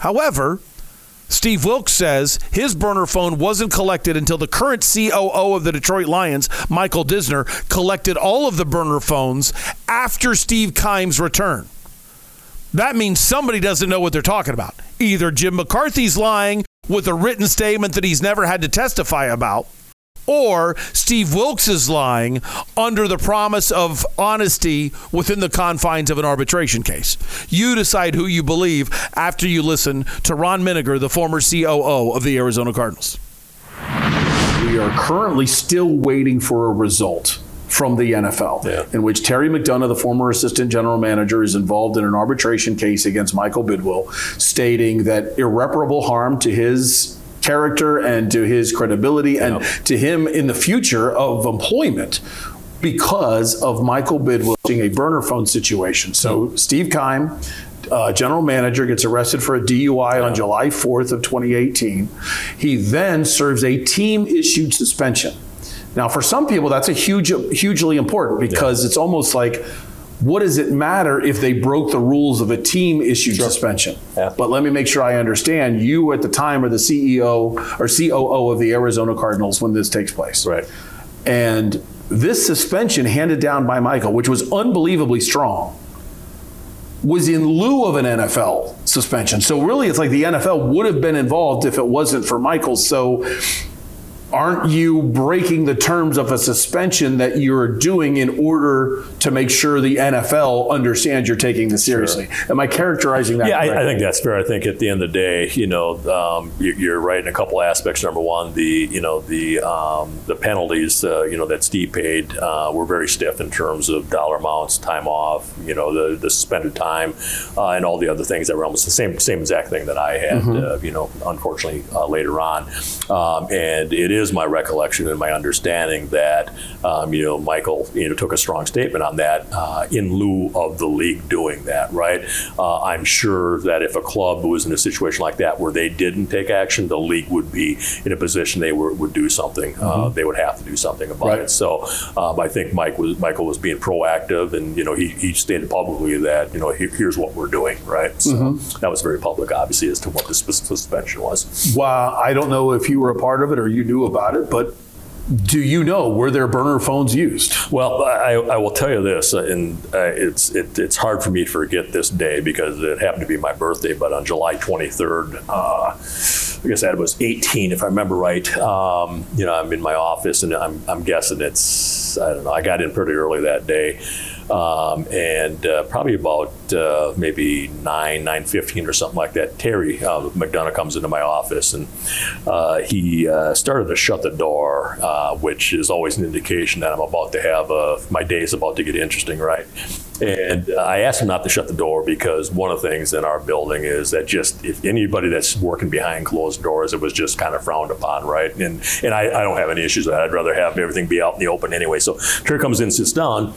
However, Steve Wilks says his burner phone wasn't collected until the current COO of the Detroit Lions, Michael Disner, collected all of the burner phones after Steve Keim's return. That means somebody doesn't know what they're talking about. Either Jim McCarthy's lying with a written statement that he's never had to testify about, or Steve Wilks is lying under the promise of honesty within the confines of an arbitration case. You decide who you believe after you listen to Ron Minegar, the former COO of the Arizona Cardinals. We are currently still waiting for a result from the NFL, in which Terry McDonough, the former assistant general manager, is involved in an arbitration case against Michael Bidwill, stating that irreparable harm to his character and to his credibility and to him in the future of employment because of Michael Bidwill being a burner phone situation. So Steve Keim, uh, general manager, gets arrested for a DUI on July 4th of 2018. He then serves a team-issued suspension. Now, for some people, that's a huge, hugely important because it's almost like, what does it matter if they broke the rules of a team-issued suspension? But let me make sure I understand. You, at the time, are the CEO or COO of the Arizona Cardinals when this takes place, right? And this suspension handed down by Michael, which was unbelievably strong, was in lieu of an NFL suspension. So really, it's like the NFL would have been involved if it wasn't for Michael. So aren't you breaking the terms of a suspension that you're doing in order to make sure the NFL understands you're taking this seriously? Am I characterizing that? Yeah, I, I think that's fair. I think at the end of the day, you know, um, you- you're right in a couple aspects. Number one, the you know the um, the penalties, uh, you know, that Steve paid uh, were very stiff in terms of dollar amounts, time off, you know, the, the suspended time, uh, and all the other things that were almost the same same exact thing that I had, Mhm. uh, you know, unfortunately uh, later on. Um, and it is my recollection and my understanding that um, you know Michael you know took a strong statement on that uh, in lieu of the league doing that. Right? Uh, I'm sure that if a club was in a situation like that where they didn't take action, the league would be in a position they were, would do something. Uh, Mhm. they would have to do something about Right. it. So um, I think Mike was Michael was being proactive, and you know he, he stated publicly that you know here, here's what we're doing. Right? So Mhm. that was very public, obviously, as to what the suspension was. Well, I don't know if you were a part of it or you knew about it, but do you know were there burner phones used? Well, I, I will tell you this, uh, and uh, it's it, it's hard for me to forget this day because it happened to be my birthday. But on July 23rd, uh, I guess that was 18, if I remember right. Um, you know, I'm in my office, and I'm I'm guessing it's I don't know. I got in pretty early that day. Um, and uh, probably about uh, maybe nine, nine fifteen or something like that. Terry uh, McDonough comes into my office and uh, he uh, started to shut the door, uh, which is always an indication that I'm about to have a, my day is about to get interesting, right? And I asked him not to shut the door because one of the things in our building is that just if anybody that's working behind closed doors, it was just kind of frowned upon, right? And and I, I don't have any issues with that. I'd rather have everything be out in the open anyway. So Terry comes in, sits down,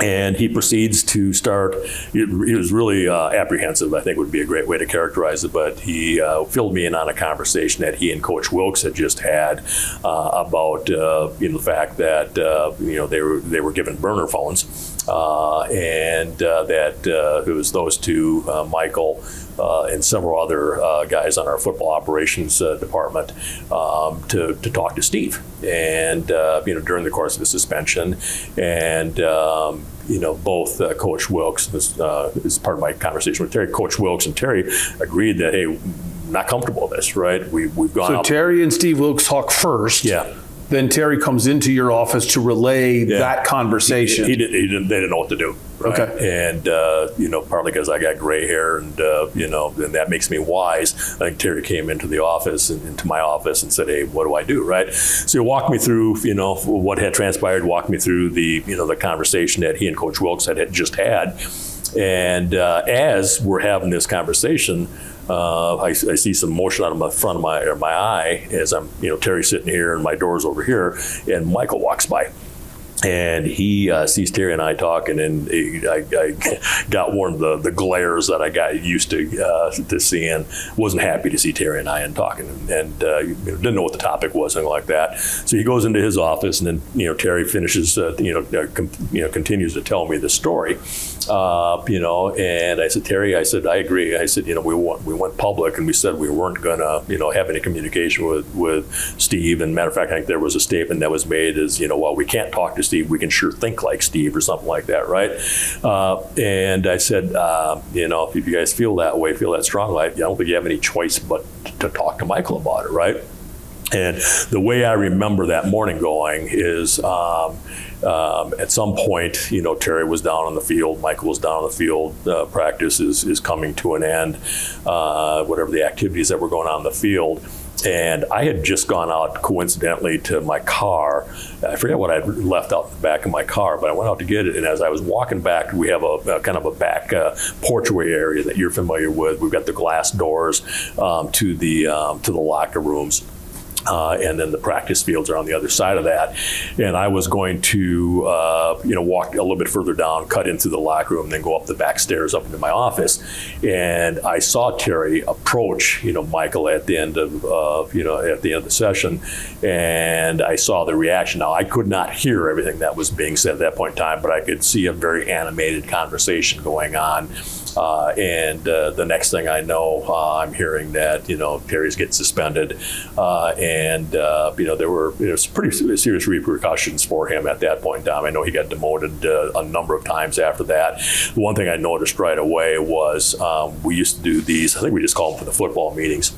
and he proceeds to start. He was really uh, apprehensive. I think would be a great way to characterize it. But he uh, filled me in on a conversation that he and Coach Wilks had just had uh, about uh, you know the fact that uh, you know they were they were given burner phones, and uh, that uh, it was those two, uh, Michael. Uh, and several other uh, guys on our football operations uh, department um, to, to talk to Steve. And, uh, you know, during the course of the suspension, and, um, you know, both uh, Coach Wilks, this uh, is part of my conversation with Terry, Coach Wilks and Terry agreed that, hey, not comfortable with this, right? We, we've gone So out. Terry and Steve Wilks talk first. Yeah. Then Terry comes into your office to relay that conversation. He, he, did, he didn't. They didn't know what to do. right? Okay. And uh, you know, partly because I got gray hair, and uh, you know, and that makes me wise. I think Terry came into the office and into my office and said, "Hey, what do I do?" Right. So he walked me through, you know, what had transpired. Walked me through the, you know, the conversation that he and Coach Wilks had, had just had. And uh, as we're having this conversation, uh, I, I see some motion out of my front of my my eye as I'm, you know, Terry sitting here and my door's over here, and Michael walks by. And he uh, sees Terry and I talking, and he, I, I got one of the, the glares that I got used to uh, to seeing. wasn't happy to see Terry and I and talking, and, and uh, didn't know what the topic was, anything like that. So he goes into his office, and then you know Terry finishes, uh, you know, uh, com- you know, continues to tell me the story. Uh, you know, and I said, Terry, I said, I agree. I said, you know, we went, we went public and we said we weren't to, you know, have any communication with, with Steve. And matter of fact, I think there was a statement that was made as, you know, well, we can't talk to Steve. We can sure think like Steve or something like that, right? Uh, and I said, uh, you know, if you guys feel that way, feel that strongly, I don't think you have any choice but to talk to Michael about it, right? And the way I remember that morning going is um, um, at some point, you know, Terry was down on the field, Michael was down on the field. Uh, practice is, is coming to an end, uh, whatever the activities that were going on in the field. And I had just gone out coincidentally to my car. I forget what I had left out in the back of my car, but I went out to get it. And as I was walking back, we have a, a kind of a back uh, porchway area that you're familiar with. We've got the glass doors um, to the um, to the locker rooms. Uh, and then the practice fields are on the other side of that. And I was going to, uh, you know, walk a little bit further down, cut into the locker room, then go up the back stairs up into my office. And I saw Terry approach, you know, Michael at the end of, uh, you know, at the end of the session, and I saw the reaction. Now I could not hear everything that was being said at that point in time, but I could see a very animated conversation going on. Uh, and uh, the next thing I know, uh, I'm hearing that you know Terry's getting suspended, uh, and uh, you know there were you know, pretty serious repercussions for him at that point in time. I know he got demoted a number of times after that. The one thing I noticed right away was um, we used to do these. I think we just call them for the football meetings.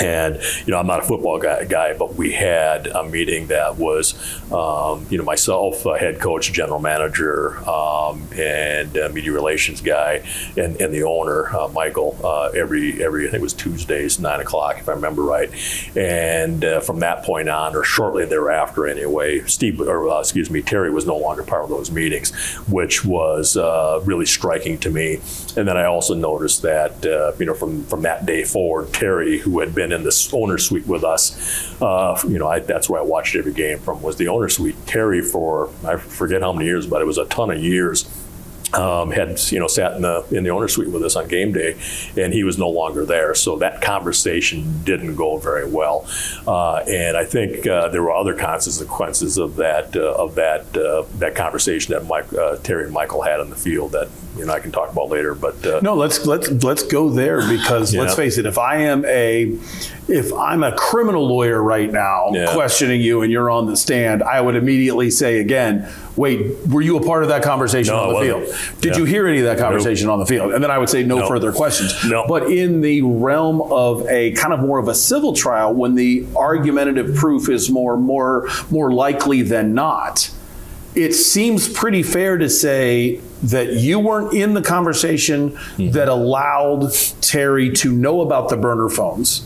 And you know, I'm not a football guy, guy but we had a meeting that was, um, you know, myself, uh, head coach, general manager, um, and uh, media relations guy, and, and the owner, uh, Michael. Uh, every every I think it was Tuesdays, nine o'clock, if I remember right. And uh, from that point on, or shortly thereafter, anyway, Steve, or uh, excuse me, Terry was no longer part of those meetings, which was really striking to me. And then I also noticed that, you know, from from that day forward, Terry, who had been in this owner suite with us. Uh, you know, I, that's where I watched every game from was the owner suite. Terry for I forget how many years, but it was a ton of years. Um, had you know sat in the in the owner suite with us on game day, and he was no longer there. So that conversation didn't go very well, uh, and I think uh, there were other consequences of that uh, of that uh, that conversation that Mike, uh, Terry and Michael had on the field that you know I can talk about later. But uh, no, let's let's let's go there because let's face it. If I am a if I'm a criminal lawyer right now Yeah. questioning you and you're on the stand, I would immediately say again, wait, were you a part of that conversation No, on the field? Did Yeah. you hear any of that conversation on the field? And then I would say no No. further questions. No. But in the realm of a kind of more of a civil trial, when the argumentative proof is more more more likely than not, it seems pretty fair to say that you weren't in the conversation Mm-hmm. that allowed Terry to know about the burner phones.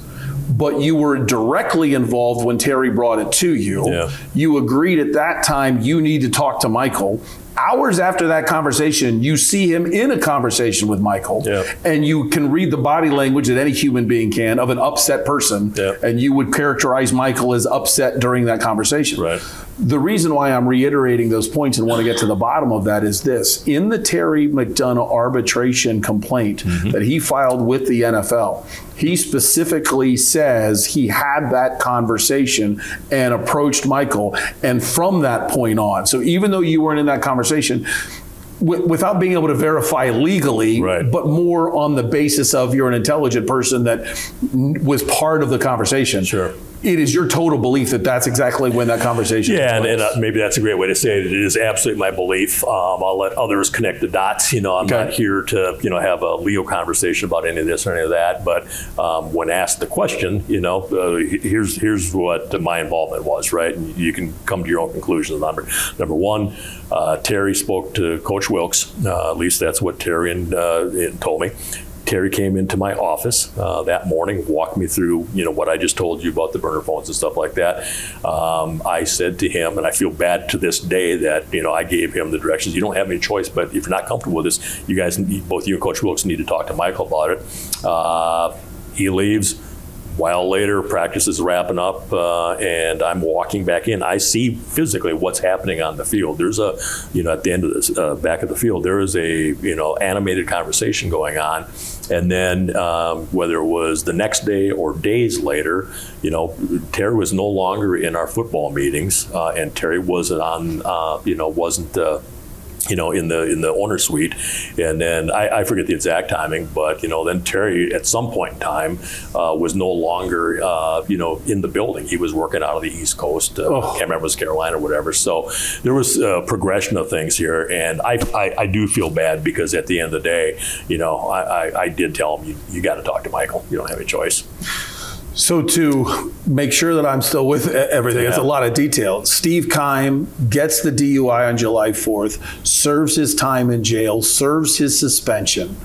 But you were directly involved when Terry brought it to you. Yeah. You agreed at that time you need to talk to Michael. Hours after that conversation, you see him in a conversation with Michael, Yeah. and you can read the body language that any human being can of an upset person, Yeah. and you would characterize Michael as upset during that conversation. Right. The reason why I'm reiterating those points and want to get to the bottom of that is this. In the Terry McDonough arbitration complaint mm-hmm. that he filed with the NFL, he specifically says he had that conversation and approached Michael. And from that point on, so even though you weren't in that conversation, without being able to verify legally, Right. but more on the basis of you're an intelligent person that was part of the conversation. Sure. It is your total belief that that's exactly when that conversation. Yeah, and, and uh, maybe that's a great way to say it. It is absolutely my belief. Um, I'll let others connect the dots. You know, I'm Okay. not here to you know have a Leo conversation about any of this or any of that. But um, when asked the question, you know, uh, here's here's what my involvement was. Right, and you can come to your own conclusions. Number number one, uh, Terry spoke to Coach Wilks. Uh, at least that's what Terry and, uh, it told me. Terry came into my office uh, that morning, walked me through, you know, what I just told you about the burner phones and stuff like that. Um, I said to him, and I feel bad to this day that you know I gave him the directions. You don't have any choice, but if you're not comfortable with this, you guys, both you and Coach Wilks, need to talk to Michael about it. Uh, he leaves. While later, practice is wrapping up, uh, and I'm walking back in. I see physically what's happening on the field. There's a, you know, at the end of this, uh, back of the field, there is a, you know, animated conversation going on. And then um, whether it was the next day or days later, you know, Terry was no longer in our football meetings, uh, and Terry wasn't on, uh, you know, wasn't. You know, in the in the owner suite, and then I, I forget the exact timing, but you know, then Terry at some point in time uh, was no longer uh, you know in the building. He was working out of the East Coast. Uh, Oh. Can't remember it was Carolina or whatever. So there was a progression of things here, and I, I I do feel bad because at the end of the day, you know, I I, I did tell him you, you got to talk to Michael. You don't have a choice. So to make sure that I'm still with everything, it's a lot of detail. Steve Keim gets the DUI on July 4th, serves his time in jail, serves his suspension.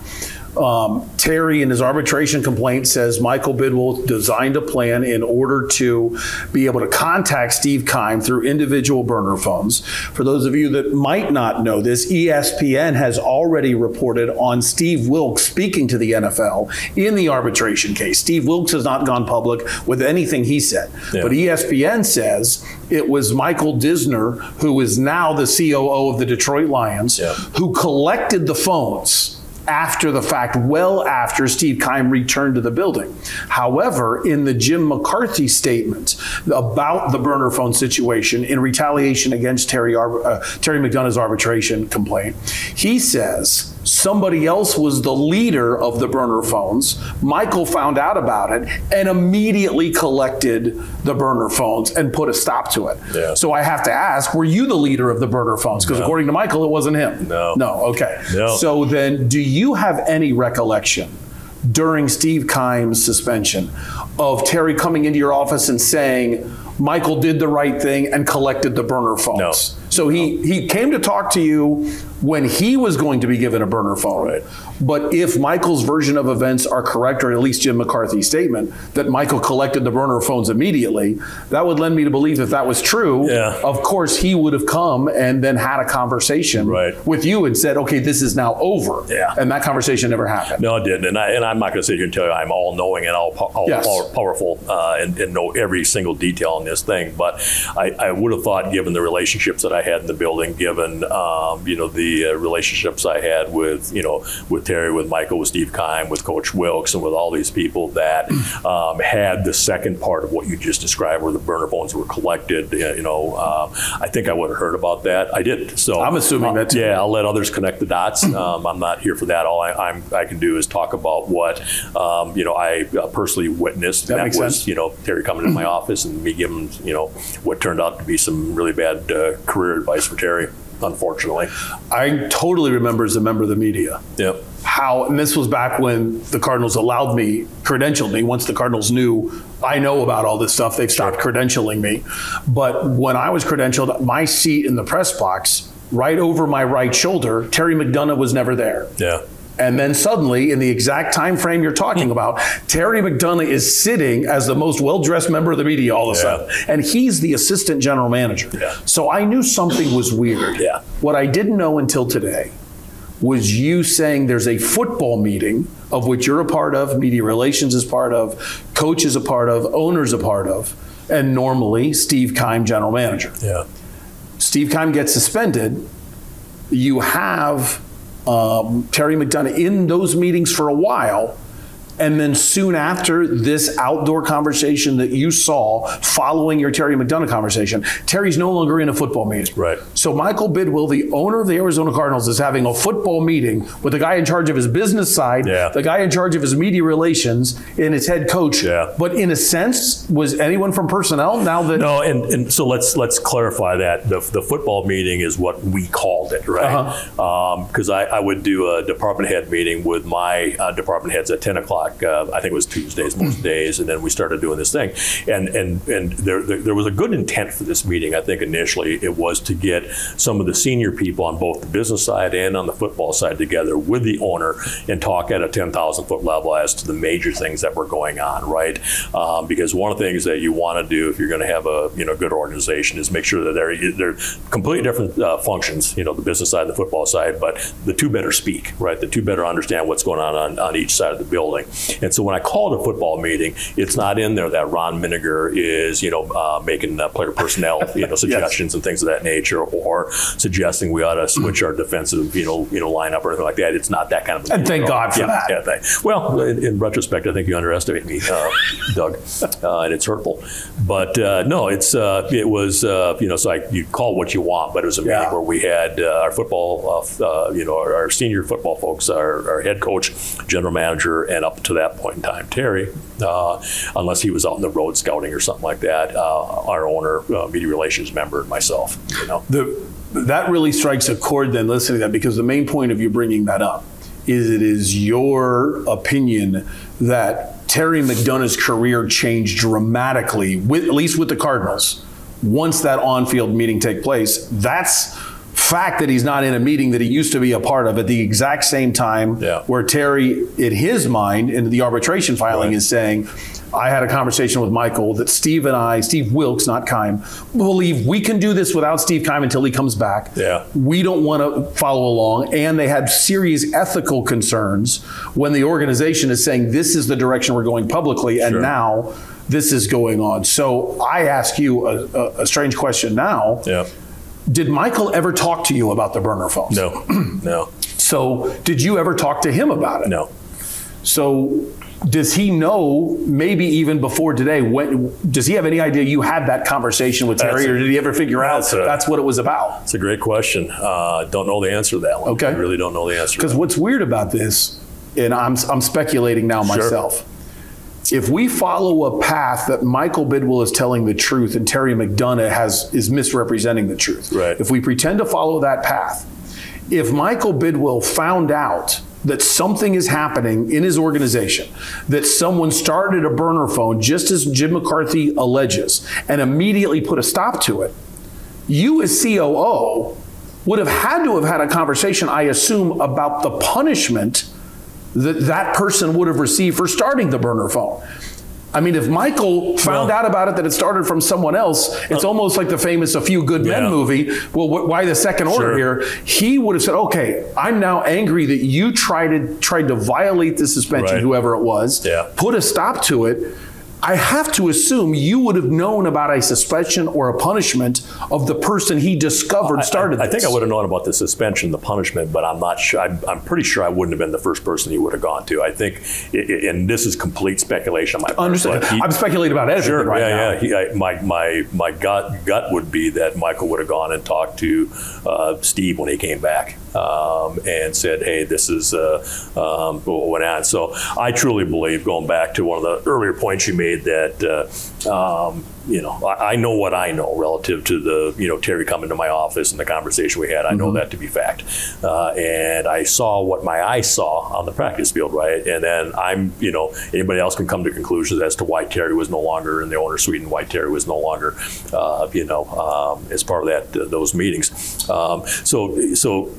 Um, Terry, in his arbitration complaint, says Michael Bidwill designed a plan in order to be able to contact Steve Keim through individual burner phones. For those of you that might not know this, ESPN has already reported on Steve Wilks speaking to the NFL in the arbitration case. Steve Wilks has not gone public with anything he said, Yeah. but ESPN says it was Michael Disner, who is now the COO of the Detroit Lions, Yeah. who collected the phones after the fact, well after Steve Keim returned to the building. However, in the Jim McCarthy statement about the burner phone situation in retaliation against Terry, Ar- uh, Terry McDonough's arbitration complaint, he says somebody else was the leader of the burner phones. Michael found out about it and immediately collected the burner phones and put a stop to it. Yeah. So I have to ask, were you the leader of the burner phones? Because according to Michael, it wasn't him. No. No, okay. No. So then, do you have any recollection during Steve Keim's suspension of Terry coming into your office and saying, Michael did the right thing and collected the burner phones? No. So he, he came to talk to you when he was going to be given a burner phone. Right. But if Michael's version of events are correct, or at least Jim McCarthy's statement that Michael collected the burner phones immediately, that would lend me to believe that that was true. Yeah. Of course, he would have come and then had a conversation Right. with you and said, "Okay, this is now over." Yeah. And that conversation never happened. No, it didn't. And, I, and I'm not going to sit here and tell you I'm all knowing and all, all yes. power, powerful uh, and, and know every single detail on this thing. But I, I would have thought, given the relationships that I had in the building, given um, you know the uh, relationships I had with you know with Terry, with Michael, with Steve Keim, with Coach Wilks, and with all these people that um, had the second part of what you just described, where the burner phones were collected. uh, You know, uh, I think I would have heard about that. I didn't. So I'm assuming that too. Yeah, I'll let others connect the dots. Um, I'm not here for that. All I, I'm, I can do is talk about what um, you know I uh, personally witnessed. That makes was sense. you know Terry coming into my office and me giving you know what turned out to be some really bad uh, career advice for Terry. Unfortunately. I totally remember as a member of the media Yep. how, and this was back when the Cardinals allowed me, credentialed me. Once the Cardinals knew I know about all this stuff, they've stopped credentialing me. But when I was credentialed, my seat in the press box, right over my right shoulder, Terry McDonough was never there. Yeah. And then suddenly, in the exact time frame you're talking hmm. about, Terry McDonough is sitting as the most well-dressed member of the media all of a Yeah. sudden, and he's the assistant general manager. Yeah. So I knew something was weird. Yeah. What I didn't know until today was you saying there's a football meeting of which you're a part of, media relations is part of, coach is a part of, owner's a part of, and normally Steve Keim, general manager. Yeah. Steve Keim gets suspended, you have um, Terry McDonough in those meetings for a while. And then soon after this outdoor conversation that you saw following your Terry McDonough conversation, Terry's no longer in a football meeting. Right. So Michael Bidwill, the owner of the Arizona Cardinals, is having a football meeting with the guy in charge of his business side, Yeah. the guy in charge of his media relations, and his head coach. Yeah. But in a sense, was anyone from personnel now that No, and, and so let's let's clarify that the, the football meeting is what we called it, right? Because I, I would do a department head meeting with my uh, department heads at ten o'clock. Uh, I think it was Tuesdays most days, and then we started doing this thing. And and and there, there there was a good intent for this meeting. I think initially it was to get some of the senior people on both the business side and on the football side together with the owner and talk at a ten thousand foot level as to the major things that were going on, right? Um, because one of the things that you want to do if you're going to have a you know good organization is make sure that they're they're completely different uh, functions. You know, the business side, and the football side, but the two better speak, right? The two better understand what's going on on, on each side of the building. And so when I called a football meeting, it's not in there that Ron Minegar is you know uh, making uh, player personnel you know suggestions and things of that nature, or suggesting we ought to switch our defensive you know you know lineup or anything like that. It's not that kind of. A And thank. God for yeah, that. Yeah, thank- well, in, in retrospect, I think you underestimate me, uh, Doug, uh, and it's hurtful. But uh, no, it's uh, it was uh, you know so I, you call what you want, but it was a meeting Yeah. where we had uh, our football, uh, uh, you know, our, our senior football folks, our, our head coach, general manager, and up to that point in time, Terry, uh, unless he was out on the road scouting or something like that, uh, our owner, uh, media relations member, and myself. You know, the that really strikes a chord then listening to that because the main point of you bringing that up is it is your opinion that Terry McDonough's career changed dramatically, with, at least with the Cardinals, once that on-field meeting take place. That's fact that he's not in a meeting that he used to be a part of at the exact same time Yeah. where Terry, in his mind, in the arbitration filing, is saying, I had a conversation with Michael that Steve and I, Steve Wilks, not Keim, believe we can do this without Steve Keim until he comes back. Yeah. We don't want to follow along. And they had serious ethical concerns when the organization is saying this is the direction we're going publicly, and Sure. now this is going on. So I ask you a, a, a strange question now. Yeah. Did Michael ever talk to you about the burner phones? No. no. So did you ever talk to him about it? No. So does he know maybe even before today when does he have any idea you had that conversation with Terry a- or did he ever figure out that's a- that's what it was about? It's a great question. Uh, don't know the answer to that one. Okay. I really don't know the answer. Because what's weird about this, and I'm, I'm speculating now Sure. myself, if we follow a path that Michael Bidwill is telling the truth and Terry McDonough has is misrepresenting the truth, Right. if we pretend to follow that path, if Michael Bidwill found out that something is happening in his organization, that someone started a burner phone just as Jim McCarthy alleges, and immediately put a stop to it, you as COO would have had to have had a conversation, I assume, about the punishment that that person would have received for starting the burner phone. I mean, if Michael found Well- out about it that it started from someone else, it's uh, almost like the famous "A Few Good Men" Yeah. movie. Well, wh- why the second order Sure. here? He would have said, "Okay, I'm now angry that you tried to tried to violate the suspension, Right. whoever it was, Yeah. put a stop to it." I have to assume you would have known about a suspension or a punishment of the person he discovered started. I, I think this. I would have known about the suspension, the punishment, but I'm not sure. I'm, I'm pretty sure I wouldn't have been the first person he would have gone to. I think, i i and this is complete speculation on my. Understand? he- I'm speculating about everything Sure. right yeah, now. yeah. He, I, my my my gut gut would be that Michael would have gone and talked to uh, Steve when he came back um, and said, "Hey, this is uh, um, what went on." So I truly believe, going back to one of the earlier points you made, that uh, um, you know I, I know what I know relative to the you know Terry coming to my office and the conversation we had. I know that to be fact, uh, and I saw what my eyes saw on the practice field, right? And then I'm you know anybody else can come to conclusions as to why Terry was no longer in the owner suite and why Terry was no longer uh, you know um, as part of that uh, those meetings. Um, so so.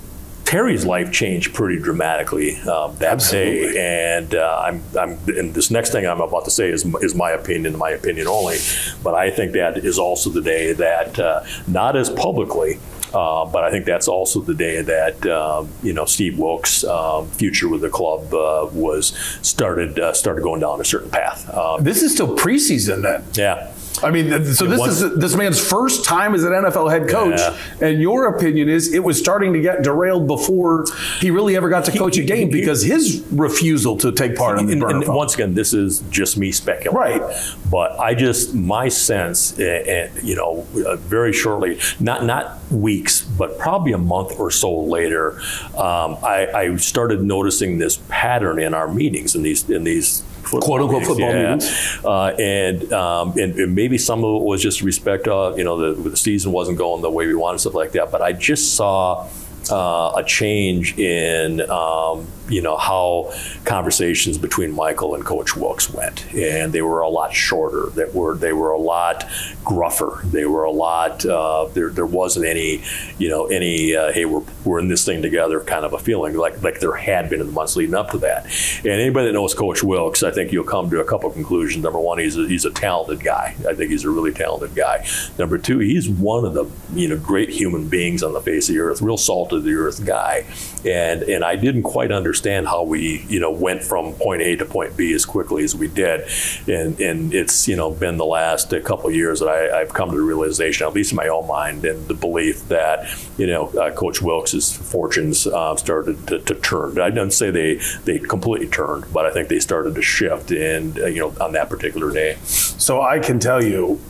Terry's life changed pretty dramatically um, that Absolutely. day, and uh, I'm, I'm, and this next thing I'm about to say is, is my opinion, my opinion only. But I think that is also the day that, uh, not as publicly, uh, but I think that's also the day that um, you know Steve Wilks' um, future with the club uh, was started uh, started going down a certain path. Um, This is still preseason then. yeah. I mean, so this is this man's first time as an NFL head coach, Yeah. and your opinion is it was starting to get derailed before he really ever got to coach a game because his refusal to take part in the and, and once again, this is just me speculating. Right. But I just my sense, and you know, uh, very shortly, not not weeks, but probably a month or so later, um, I, I started noticing this pattern in our meetings in these in these. Quote, unquote, football yeah. Uh, and, um, and and maybe some of it was just respect. Uh, you know, the, the season wasn't going the way we wanted, stuff like that. But I just saw uh, a change in um, you know how conversations between Michael and Coach Wilks went, and they were a lot shorter. That were they were a lot gruffer. They were a lot. Uh, there there wasn't any you know any uh, hey we're we're in this thing together kind of a feeling like like there had been in the months leading up to that. And anybody that knows Coach Wilks, I think you'll come to a couple conclusions. Number one, he's a, he's a talented guy. I think he's a really talented guy. Number two, he's one of the you know great human beings on the face of the earth, real salt of the earth guy. And and I didn't quite understand how we you know went from point A to point B as quickly as we did. And and it's you know been the last uh, couple of years that I, I've come to the realization, at least in my own mind, and the belief that you know uh, Coach Wilks' fortunes uh, started to, to turn. I don't say they they completely turned, but I think they started to shift. And uh, you know on that particular day. So I can tell you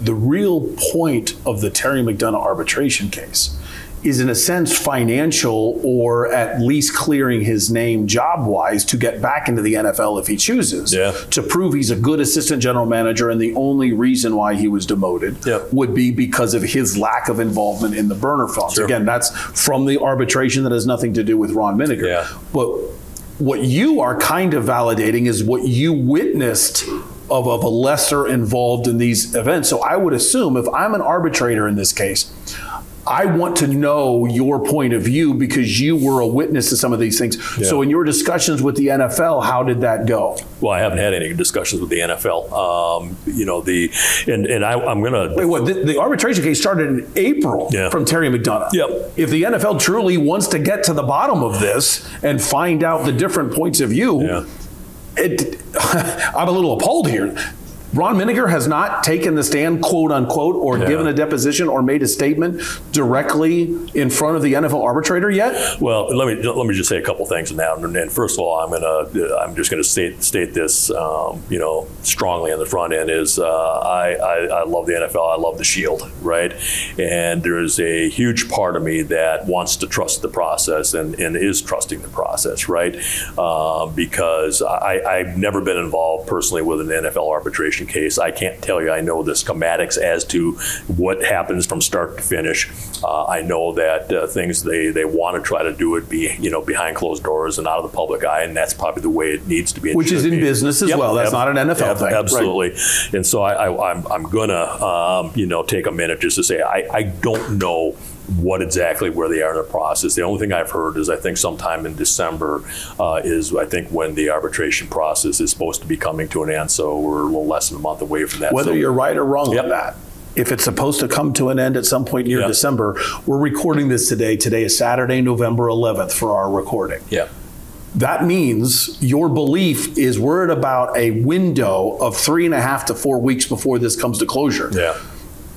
the real point of the Terry McDonough arbitration case is in a sense financial or at least clearing his name job wise to get back into the NFL if he chooses Yeah. to prove he's a good assistant general manager and the only reason why he was demoted Yep. would be because of his lack of involvement in the burner phones. Sure. Again, that's from the arbitration that has nothing to do with Ron Minegar. Yeah. But what you are kind of validating is what you witnessed of, of a lesser involved in these events. So I would assume if I'm an arbitrator in this case, I want to know your point of view because you were a witness to some of these things. Yeah. So in your discussions with the NFL, how did that go? Well, I haven't had any discussions with the NFL. Um, you know the and and I, I'm gonna Wait, what? The, the arbitration case started in April Yeah. from Terry McDonough. Yep. If the NFL truly wants to get to the bottom of this and find out the different points of view, Yeah. it, I'm a little appalled here. Ron Minegar has not taken the stand, quote unquote, or Yeah. given a deposition or made a statement directly in front of the NFL arbitrator yet. Well, let me let me just say a couple things now. And, first of all, I'm gonna I'm just gonna state state this, um, you know, strongly on the front end is uh, I, I I love the NFL. I love the Shield, right? And there's a huge part of me that wants to trust the process and, and is trusting the process, right? Um, because I, I've never been involved personally with an NFL arbitration case. I can't tell you I know the schematics as to what happens from start to finish. Uh, I know that uh, things they, they want to try to do it be you know behind closed doors and out of the public eye, and that's probably the way it needs to be. Which is in be. business as well. That's not an NFL thing. Right. Absolutely. And so I, I, I'm, I'm gonna um, you know take a minute just to say I, I don't know what exactly where they are in the process. The only thing I've heard is I think sometime in December uh, is I think when the arbitration process is supposed to be coming to an end. So we're a little less than a month away from that. Whether So- you're right or wrong Yep. on that. If it's supposed to come to an end at some point near Yeah. December, we're recording this today. Today is Saturday, November 11th for our recording. Yeah. That means your belief is we're at about a window of three and a half to four weeks before this comes to closure. Yeah.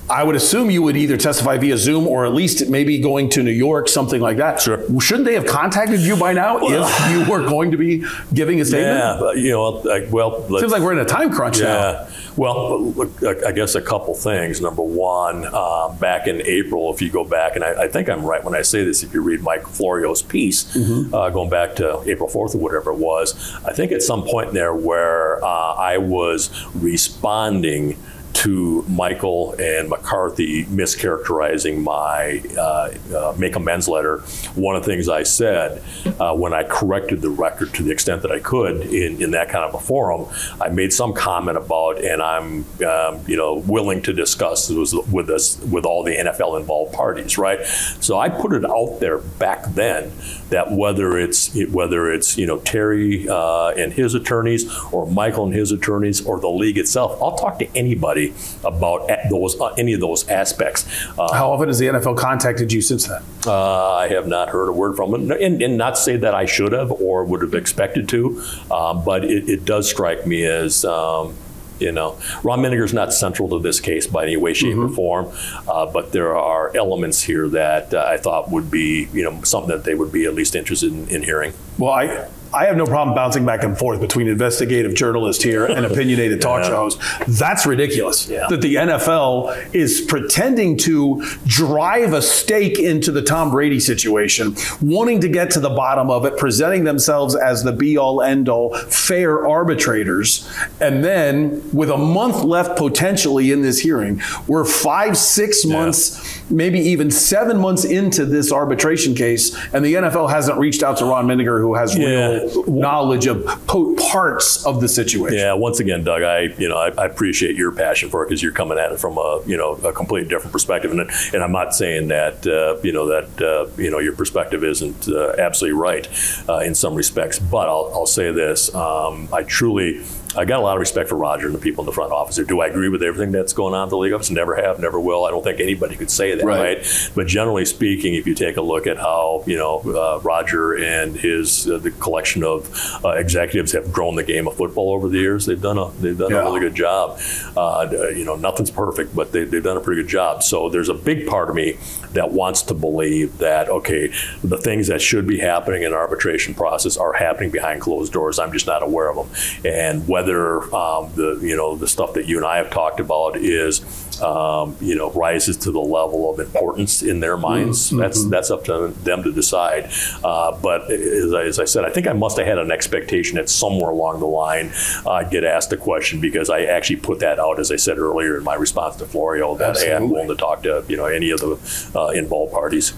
I would assume you would either testify via Zoom or at least maybe going to New York, something like that. Sure. Shouldn't they have contacted you by now if you were going to be giving a statement? Yeah, you know, like, well, Seems like we're in a time crunch now. Yeah. Well, look, I I guess a couple things. Number one, uh, back in April, if you go back, and I, I think I'm right when I say this, if you read Mike Florio's piece, Mm-hmm. uh, going back to April 4th or whatever it was, I think at some point there where uh, I was responding to Michael and McCarthy mischaracterizing my uh, uh, make amends letter. One of the things I said uh, when I corrected the record to the extent that I could in, in that kind of a forum, I made some comment about, and I'm um, you know willing to discuss was with us with all the NFL involved parties, right? So I put it out there back then that whether it's whether it's you know Terry uh, and his attorneys or Michael and his attorneys or the league itself, I'll talk to anybody about those uh, any of those aspects. Uh, How often has the NFL contacted you since then? uh, I have not heard a word from them, and, and not say that I should have or would have expected to, um, but it, it does strike me as. Um, you know, Ron Minegar's not central to this case by any way, shape, or form, uh, but there are elements here that uh, I thought would be, you know, something that they would be at least interested in, in hearing. Well, I I have no problem bouncing back and forth between investigative journalist here and opinionated talk Yeah. shows. That's ridiculous. Yeah. That the NFL is pretending to drive a stake into the Tom Brady situation, wanting to get to the bottom of it, presenting themselves as the be all end all fair arbitrators, and then with a month left potentially in this hearing, we're five, six months, maybe even seven months into this arbitration case, and the NFL hasn't reached out to Ron Minegar, who has Yeah. real knowledge of po- parts of the situation. Yeah, once again, Doug, I you know I, I appreciate your passion for it because you're coming at it from a you know a completely different perspective, and and I'm not saying that uh, you know that uh, you know your perspective isn't uh, absolutely right uh, in some respects, but I'll, I'll say this: um, I truly. I got a lot of respect for Roger and the people in the front office. Do I agree with everything that's going on at the league office? Never have, never will. I don't think anybody could say that, Right. right? But generally speaking, if you take a look at how you know uh, Roger and his uh, the collection of uh, executives have grown the game of football over the years, they've done a they've done Yeah. a really good job. Uh, you know, nothing's perfect, but they, they've done a pretty good job. So there's a big part of me that wants to believe that okay, the things that should be happening in arbitration process are happening behind closed doors. I'm just not aware of them, and whether um, the you know the stuff that you and I have talked about is um, you know rises to the level of importance in their minds. That's that's up to them to decide. Uh, but as I, as I said, I think I must have had an expectation that somewhere along the line I'd get asked a question because I actually put that out as I said earlier in my response to Florio that hey, I'm willing to talk to you know any of the uh, involved parties.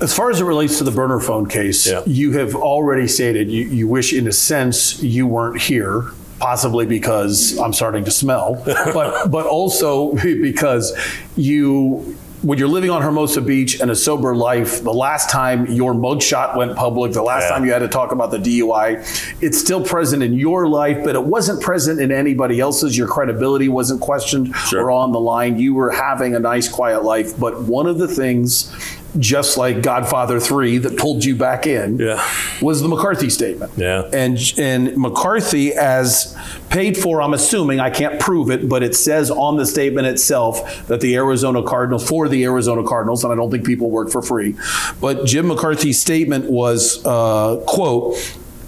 As far as it relates to the burner phone case, you have already stated you, you wish, in a sense, you weren't here. Possibly because I'm starting to smell, but but also because you when you're living on Hermosa Beach and a sober life, the last time your mugshot went public, the last Yeah. time you had to talk about the DUI, it's still present in your life, but it wasn't present in anybody else's. Your credibility wasn't questioned or on the line. You were having a nice, quiet life. But one of the things, just like Godfather 3, that pulled you back in was the McCarthy statement. Yeah. And, and McCarthy, as paid for, I'm assuming, I can't prove it, but it says on the statement itself that the Arizona Cardinals, for the Arizona Cardinals, and I don't think people work for free, but Jim McCarthy's statement was, uh, quote,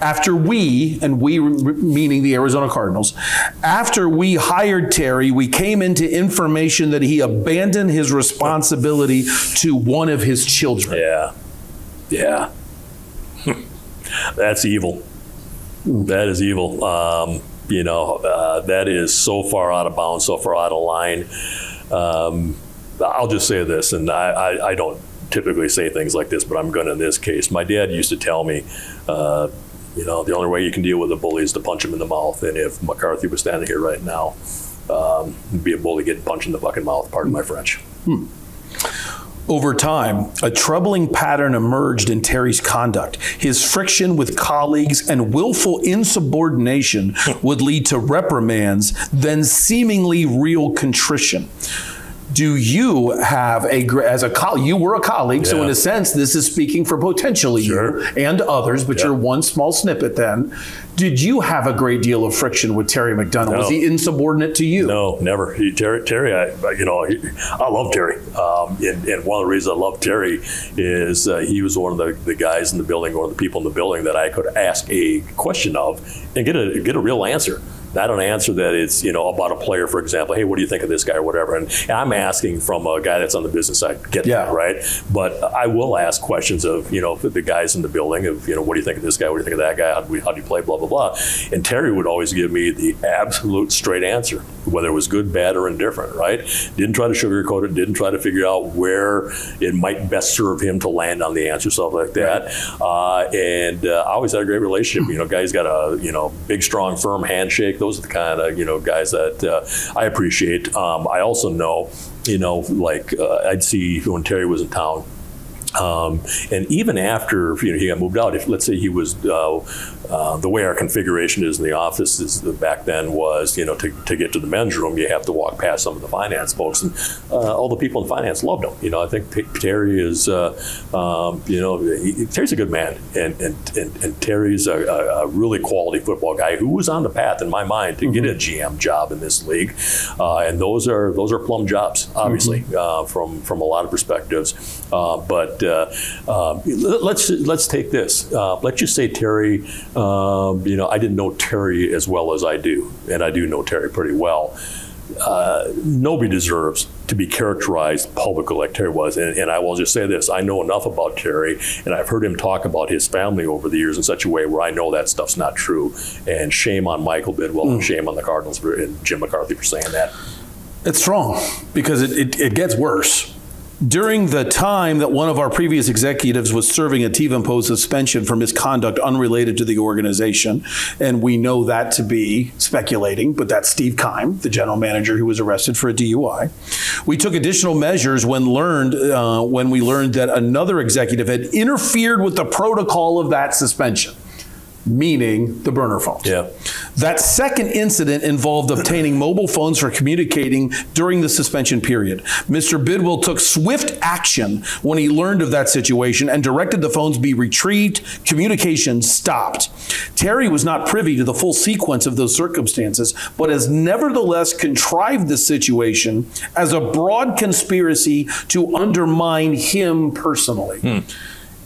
after we, and we meaning the Arizona Cardinals, after we hired Terry, we came into information that he abandoned his responsibility to one of his children. Yeah. Yeah. That's evil. That is evil. Um, you know, uh, that is so far out of bounds, so far out of line. Um, I'll just say this, and I, I, I don't typically say things like this, but I'm going to in this case. My dad used to tell me, uh, you know, the only way you can deal with a bully is to punch him in the mouth. And if McCarthy was standing here right now, um, be a bully getting punched in the fucking mouth. Pardon my French. Over time, a troubling pattern emerged in Terry's conduct. His friction with colleagues and willful insubordination would lead to reprimands, then seemingly real contrition. Do you have a, as a colleague, you were a colleague, so in a sense, this is speaking for potentially you and others, but you're one small snippet then. Did you have a great deal of friction with Terry McDonough? Was he insubordinate to you? No, never. He, Terry, Terry, I, you know, he, I love Terry. Um, and, and one of the reasons I love Terry is uh, he was one of the, the guys in the building, of the people in the building that I could ask a question of and get a get a real answer. Not an answer that it's you know about a player, for example. Hey, what do you think of this guy or whatever? And, and I'm asking from a guy that's on the business side. Get Yeah. that right? But I will ask questions of you know the guys in the building of you know what do you think of this guy? What do you think of that guy? How do, we, how do you play? Blah blah blah. And Terry would always give me the absolute straight answer, whether it was good, bad, or indifferent. Right? Didn't try to sugarcoat it. Didn't try to figure out where it might best serve him to land on the answer, stuff like that. Uh, and uh, I always had a great relationship. You know, guys got a you know big, strong, firm handshake. Those are the kind of you know guys that uh, I appreciate. Um, I also know, you know, like uh, I'd see when Terry was in town. Um, and even after you know, he got moved out, if let's say he was uh, uh, the way our configuration is in the office is back then was you know to, to get to the men's room you have to walk past some of the finance folks. And uh, all the people in finance loved him. You know I think Terry is uh, um, you know he, Terry's a good man. And and, and, and Terry's a, a, really quality football guy who was on the path in my mind to get a GM job in this league, uh, and those are those are plum jobs obviously uh, from from a lot of perspectives. Uh, but uh, uh, let's let's take this. Uh, let's just say Terry. Um, you know, I didn't know Terry as well as I do, and I do know Terry pretty well. Uh, nobody deserves to be characterized publicly like Terry was. And, and I will just say this I know enough about Terry, and I've heard him talk about his family over the years in such a way where I know that stuff's not true. And shame on Michael Bidwill, and shame on the Cardinals for, and Jim McCarthy for saying that. It's wrong because it, it, it gets worse. During the time that one of our previous executives was serving a TIVA imposed suspension for misconduct unrelated to the organization, and we know that to be speculating, but that's Steve Keim, the general manager who was arrested for a DUI. We took additional measures when learned uh, when we learned that another executive had interfered with the protocol of that suspension meaning the burner phones. Yeah. That second incident involved obtaining mobile phones for communicating during the suspension period. Mr. Bidwill took swift action when he learned of that situation and directed the phones be retrieved, communication stopped. Terry was not privy to the full sequence of those circumstances, but has nevertheless contrived this situation as a broad conspiracy to undermine him personally hmm.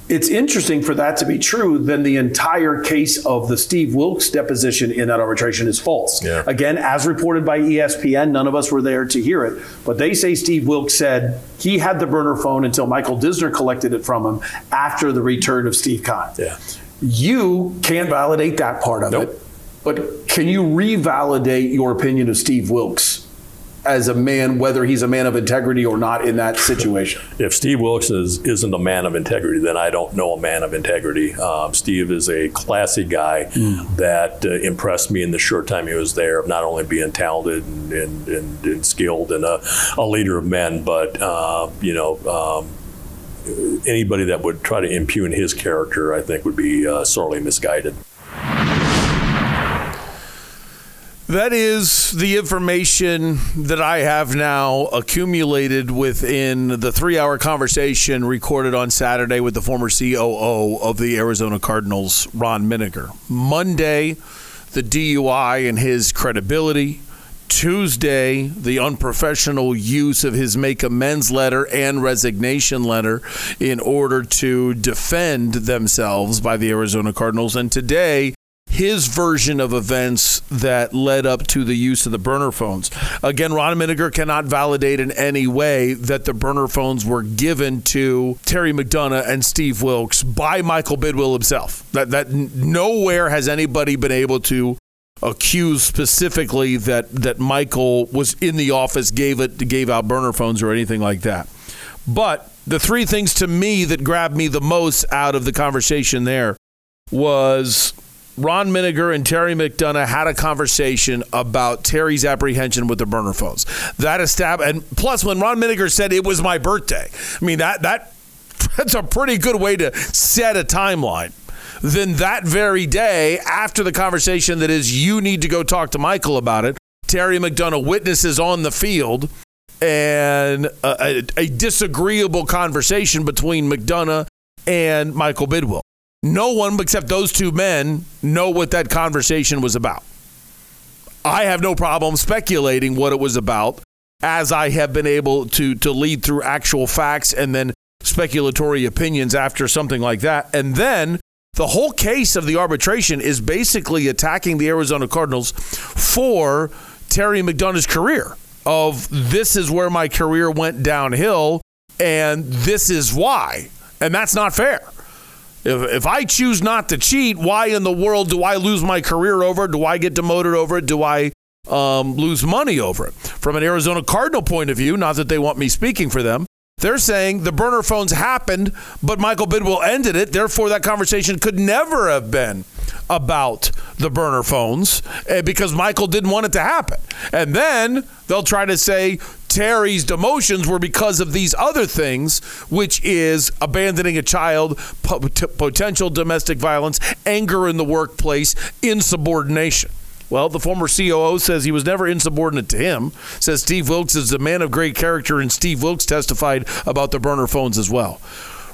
It's interesting for that to be true, then the entire case of the Steve Wilks deposition in that arbitration is false. Yeah. Again, as reported by ESPN, none of us were there to hear it, but they say Steve Wilks said he had the burner phone until Michael Disner collected it from him after the return of Steve Keim. Yeah. You can't validate that part of it, but can you revalidate your opinion of Steve Wilks as a man, whether he's a man of integrity or not in that situation. If Steve Wilks is, isn't a man of integrity, then I don't know a man of integrity. Um, Steve is a classy guy that uh, impressed me in the short time he was there, of not only being talented and, and, and, and skilled and a, a leader of men, but, uh, you know, um, anybody that would try to impugn his character, I think, would be uh, sorely misguided. That is the information that I have now accumulated within the three hour conversation recorded on Saturday with the former COO of the Arizona Cardinals, Ron Minegar. Monday, the DUI and his credibility. Tuesday, the unprofessional use of his make amends letter and resignation letter in order to defend themselves by the Arizona Cardinals. And today, his version of events that led up to the use of the burner phones. Again, Ron Minegar cannot validate in any way that the burner phones were given to Terry McDonough and Steve Wilks by Michael Bidwill himself. That that nowhere has anybody been able to accuse specifically that that Michael was in the office, gave it gave out burner phones or anything like that. But the three things to me that grabbed me the most out of the conversation there was Ron Minegar and Terry McDonough had a conversation about Terry's apprehension with the burner phones. That established, and plus, when Ron Minegar said it was my birthday, I mean that that that's a pretty good way to set a timeline. Then that very day, after the conversation that is, you need to go talk to Michael about it. Terry McDonough witnesses on the field and a, a, a disagreeable conversation between McDonough and Michael Bidwill. No one except those two men know what that conversation was about. I have no problem speculating what it was about as I have been able to to lead through actual facts and then speculatory opinions after something like that. And then the whole case of the arbitration is basically attacking the Arizona Cardinals for Terry McDonough's career of this is where my career went downhill and this is why. And that's not fair. If, if I choose not to cheat, why in the world do I lose my career over it? Do I get demoted over it? Do I um, lose money over it? From an Arizona Cardinal point of view, not that they want me speaking for them, they're saying the burner phones happened, but Michael Bidwill ended it. Therefore, that conversation could never have been about the burner phones eh, because Michael didn't want it to happen. And then they'll try to say Terry's demotions were because of these other things, which is abandoning a child, potential domestic violence, anger in the workplace, insubordination. Well, the former COO says he was never insubordinate to him. Says Steve Wilks is a man of great character, and Steve Wilks testified about the burner phones as well.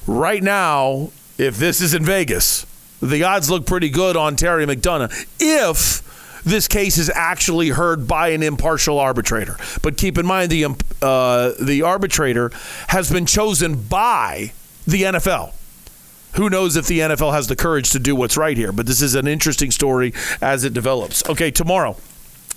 Right now, if this is in Vegas, the odds look pretty good on Terry McDonough if this case is actually heard by an impartial arbitrator. But keep in mind, the uh, the arbitrator has been chosen by the NFL who knows if the NFL has the courage to do what's right here. But this is an interesting story as it develops. Okay, tomorrow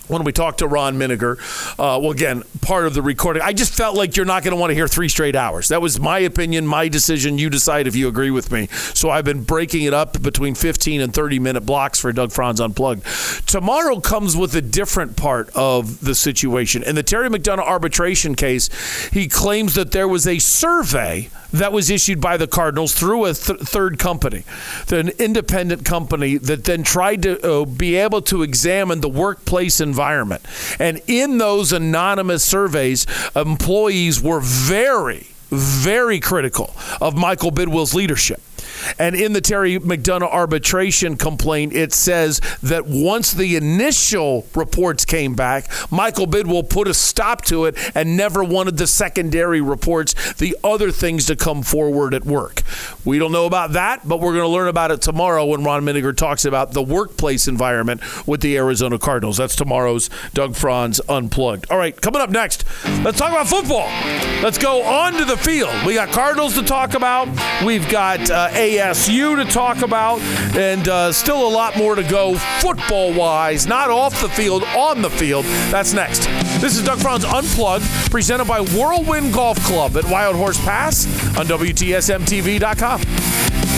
when we talked to Ron Minegar. Uh, well, again, part of the recording. I just felt like you're not going to want to hear three straight hours. That was my opinion, my decision. You decide if you agree with me. So I've been breaking it up between 15 and 30 minute blocks for Doug Franz Unplugged. Tomorrow comes with a different part of the situation. In the Terry McDonough arbitration case, he claims that there was a survey that was issued by the Cardinals through a th- third company, an independent company that then tried to uh, be able to examine the workplace environment. And in those anonymous surveys, employees were very, very critical of Michael Bidwill's leadership. And in the Terry McDonough arbitration complaint, it says that once the initial reports came back, Michael Bidwill put a stop to it and never wanted the secondary reports, the other things to come forward at work. We don't know about that, but we're going to learn about it tomorrow when Ron Minegar talks about the workplace environment with the Arizona Cardinals. That's tomorrow's Doug Franz Unplugged. All right, coming up next, let's talk about football. Let's go on to the field. We got Cardinals to talk about. We've got uh, ASU to talk about, and uh, still a lot more to go football wise, not off the field, on the field. That's next. This is Doug Franz Unplugged, presented by Whirlwind Golf Club at Wild Horse Pass on WTSMTV.com.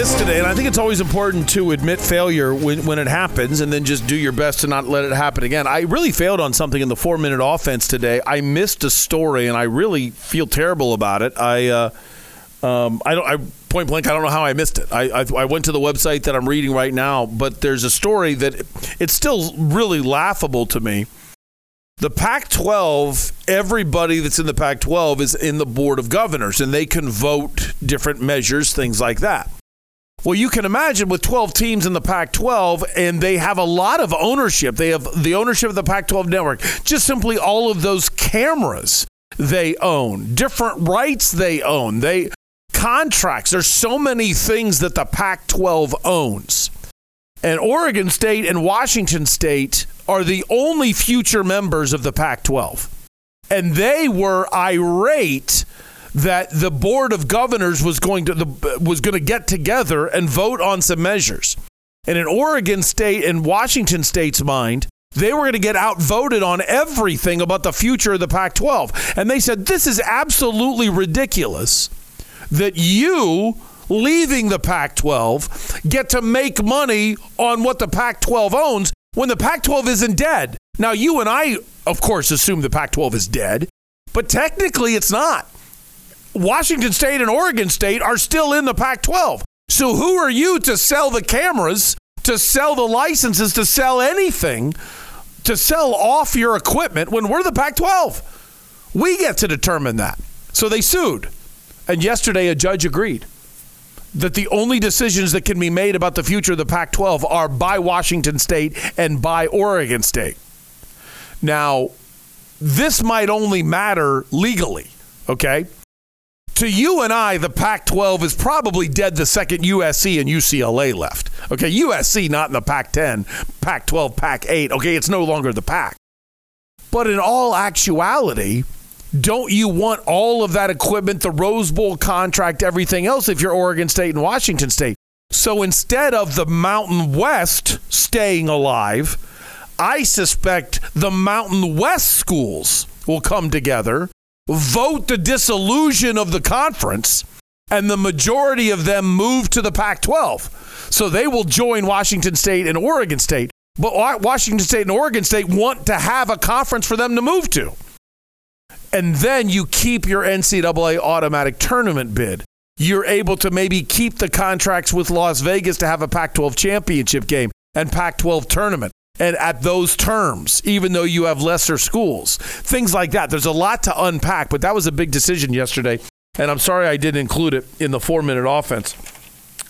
today, and I think it's always important to admit failure when, when it happens and then just do your best to not let it happen again. I really failed on something in the four minute offense today. I missed a story, and I really feel terrible about it. I, uh, um, I don't, I point blank, I don't know how I missed it. I, I, I went to the website that I'm reading right now, but there's a story that it's still really laughable to me. The Pac 12, everybody that's in the Pac 12 is in the Board of Governors, and they can vote different measures, things like that. Well, you can imagine with 12 teams in the Pac 12, and they have a lot of ownership. They have the ownership of the Pac 12 network, just simply all of those cameras they own, different rights they own, they contracts. There's so many things that the Pac 12 owns. And Oregon State and Washington State are the only future members of the Pac 12. And they were irate that the board of governors was going to the, was going to get together and vote on some measures. And in Oregon State and Washington State's mind, they were going to get outvoted on everything about the future of the Pac 12. And they said, This is absolutely ridiculous that you leaving the Pac 12 get to make money on what the Pac 12 owns when the Pac 12 isn't dead. Now, you and I, of course, assume the Pac 12 is dead, but technically it's not. Washington State and Oregon State are still in the Pac 12. So, who are you to sell the cameras, to sell the licenses, to sell anything, to sell off your equipment when we're the Pac 12? We get to determine that. So, they sued. And yesterday, a judge agreed that the only decisions that can be made about the future of the Pac 12 are by Washington State and by Oregon State. Now, this might only matter legally, okay? To you and I, the Pac 12 is probably dead the second USC and UCLA left. Okay, USC not in the Pac 10, Pac 12, Pac 8. Okay, it's no longer the Pac. But in all actuality, don't you want all of that equipment, the Rose Bowl contract, everything else if you're Oregon State and Washington State? So instead of the Mountain West staying alive, I suspect the Mountain West schools will come together, vote the dissolution of the conference, and the majority of them move to the Pac 12. So they will join Washington State and Oregon State. But Washington State and Oregon State want to have a conference for them to move to and then you keep your NCAA automatic tournament bid. You're able to maybe keep the contracts with Las Vegas to have a Pac 12 championship game and Pac 12 tournament. And at those terms, even though you have lesser schools, things like that. There's a lot to unpack, but that was a big decision yesterday. And I'm sorry I didn't include it in the four minute offense.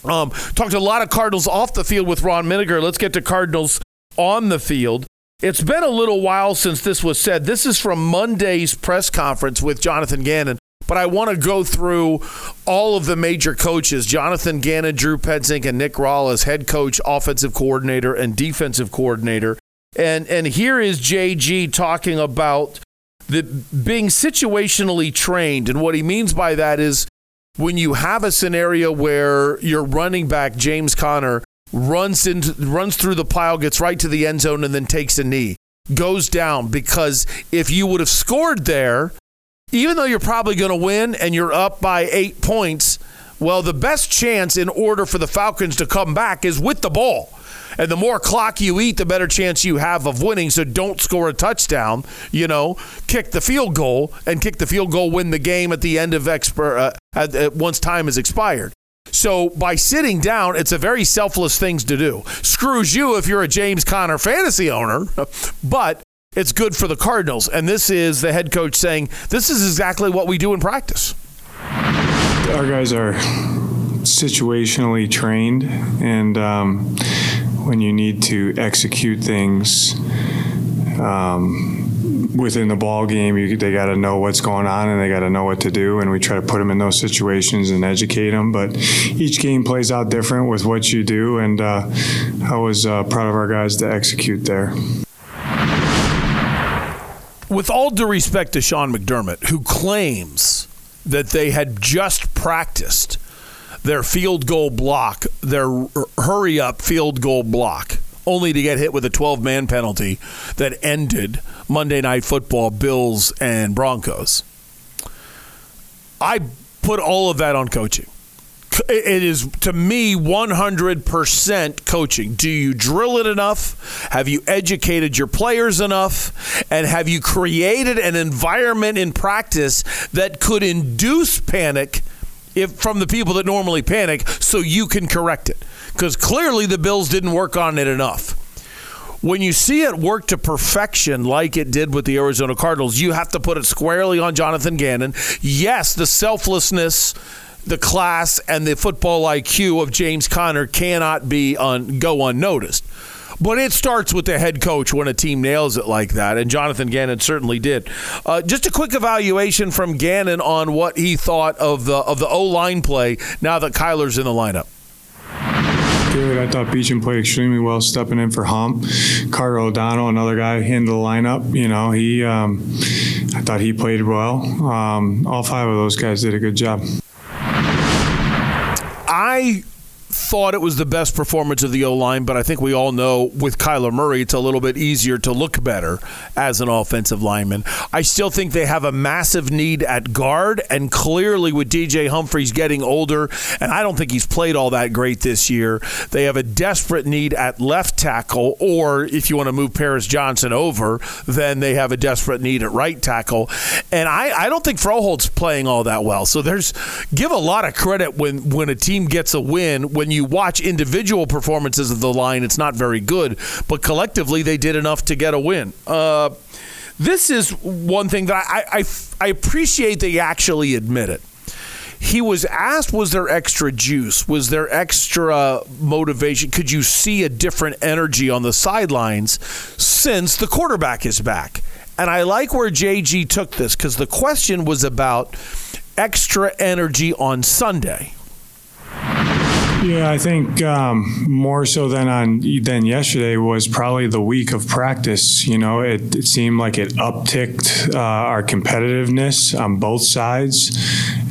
Um, talked a lot of Cardinals off the field with Ron Minegar. Let's get to Cardinals on the field. It's been a little while since this was said. This is from Monday's press conference with Jonathan Gannon, but I want to go through all of the major coaches Jonathan Gannon, Drew Petzing, and Nick Rallis, as head coach, offensive coordinator, and defensive coordinator. And, and here is JG talking about the being situationally trained. And what he means by that is when you have a scenario where your running back, James Conner, runs into runs through the pile, gets right to the end zone, and then takes a knee. Goes down because if you would have scored there, even though you're probably going to win and you're up by eight points, well, the best chance in order for the Falcons to come back is with the ball. And the more clock you eat, the better chance you have of winning. So don't score a touchdown. You know, kick the field goal and kick the field goal, win the game at the end of expert uh, at, at, once time is expired. So by sitting down, it's a very selfless thing to do. Screws you if you're a James Conner fantasy owner, but it's good for the Cardinals. And this is the head coach saying, this is exactly what we do in practice. Our guys are situationally trained, and um, when you need to execute things, um, within the ball game, you, they got to know what's going on and they got to know what to do. And we try to put them in those situations and educate them. But each game plays out different with what you do. And uh, I was uh, proud of our guys to execute there. With all due respect to Sean McDermott, who claims that they had just practiced their field goal block, their hurry up field goal block only to get hit with a 12 man penalty that ended Monday Night Football, Bills and Broncos. I put all of that on coaching. It is to me 100% coaching. Do you drill it enough? Have you educated your players enough? And have you created an environment in practice that could induce panic if from the people that normally panic so you can correct it? Because clearly the Bills didn't work on it enough when you see it work to perfection like it did with the Arizona Cardinals, you have to put it squarely on Jonathan Gannon. Yes, the selflessness, the class, and the football IQ of James Conner cannot be un, go unnoticed. But it starts with the head coach when a team nails it like that, and Jonathan Gannon certainly did. Uh, just a quick evaluation from Gannon on what he thought of the of the O line play now that Kyler's in the lineup. Good. I thought Beachum played extremely well, stepping in for Hump. Carter O'Donnell, another guy in the lineup. You know, he. Um, I thought he played well. Um, all five of those guys did a good job. I thought it was the best performance of the O line, but I think we all know with Kyler Murray, it's a little bit easier to look better as an offensive lineman. I still think they have a massive need at guard, and clearly with DJ Humphries getting older, and I don't think he's played all that great this year, they have a desperate need at left tackle, or if you want to move Paris Johnson over, then they have a desperate need at right tackle. And I, I don't think Froholdt's playing all that well. So there's give a lot of credit when when a team gets a win when you watch individual performances of the line, it's not very good, but collectively they did enough to get a win. Uh, this is one thing that I, I, I appreciate they actually admit it. He was asked, was there extra juice? Was there extra motivation? Could you see a different energy on the sidelines since the quarterback is back? And I like where JG took this because the question was about extra energy on Sunday. Yeah, I think um, more so than on than yesterday was probably the week of practice. You know, it, it seemed like it upticked uh, our competitiveness on both sides.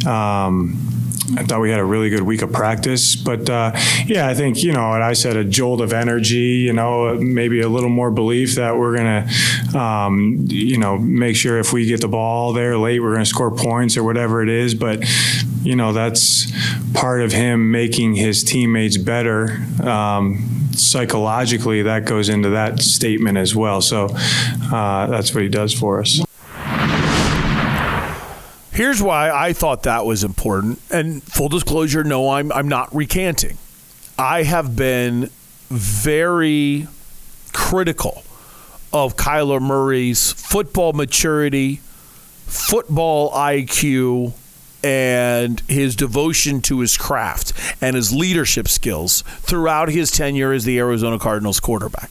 Um, I thought we had a really good week of practice, but uh, yeah, I think you know, and I said a jolt of energy. You know, maybe a little more belief that we're gonna, um, you know, make sure if we get the ball there late, we're gonna score points or whatever it is. But you know, that's part of him making his teammates better. Um, psychologically, that goes into that statement as well. So uh, that's what he does for us. Here's why I thought that was important. And full disclosure, no, I'm, I'm not recanting. I have been very critical of Kyler Murray's football maturity, football IQ, and his devotion to his craft and his leadership skills throughout his tenure as the Arizona Cardinals quarterback.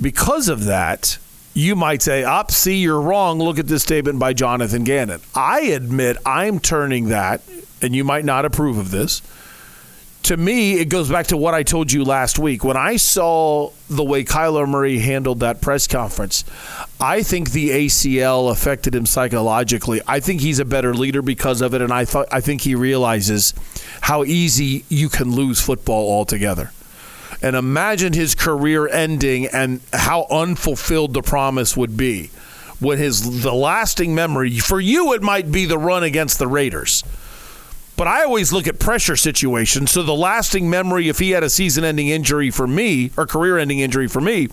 Because of that, you might say, up, see, you're wrong. Look at this statement by Jonathan Gannon. I admit I'm turning that, and you might not approve of this. To me, it goes back to what I told you last week. When I saw the way Kyler Murray handled that press conference, I think the ACL affected him psychologically. I think he's a better leader because of it, and I thought I think he realizes how easy you can lose football altogether and imagine his career ending and how unfulfilled the promise would be when his the lasting memory for you it might be the run against the Raiders but I always look at pressure situations. So the lasting memory, if he had a season ending injury for me, or career ending injury for me,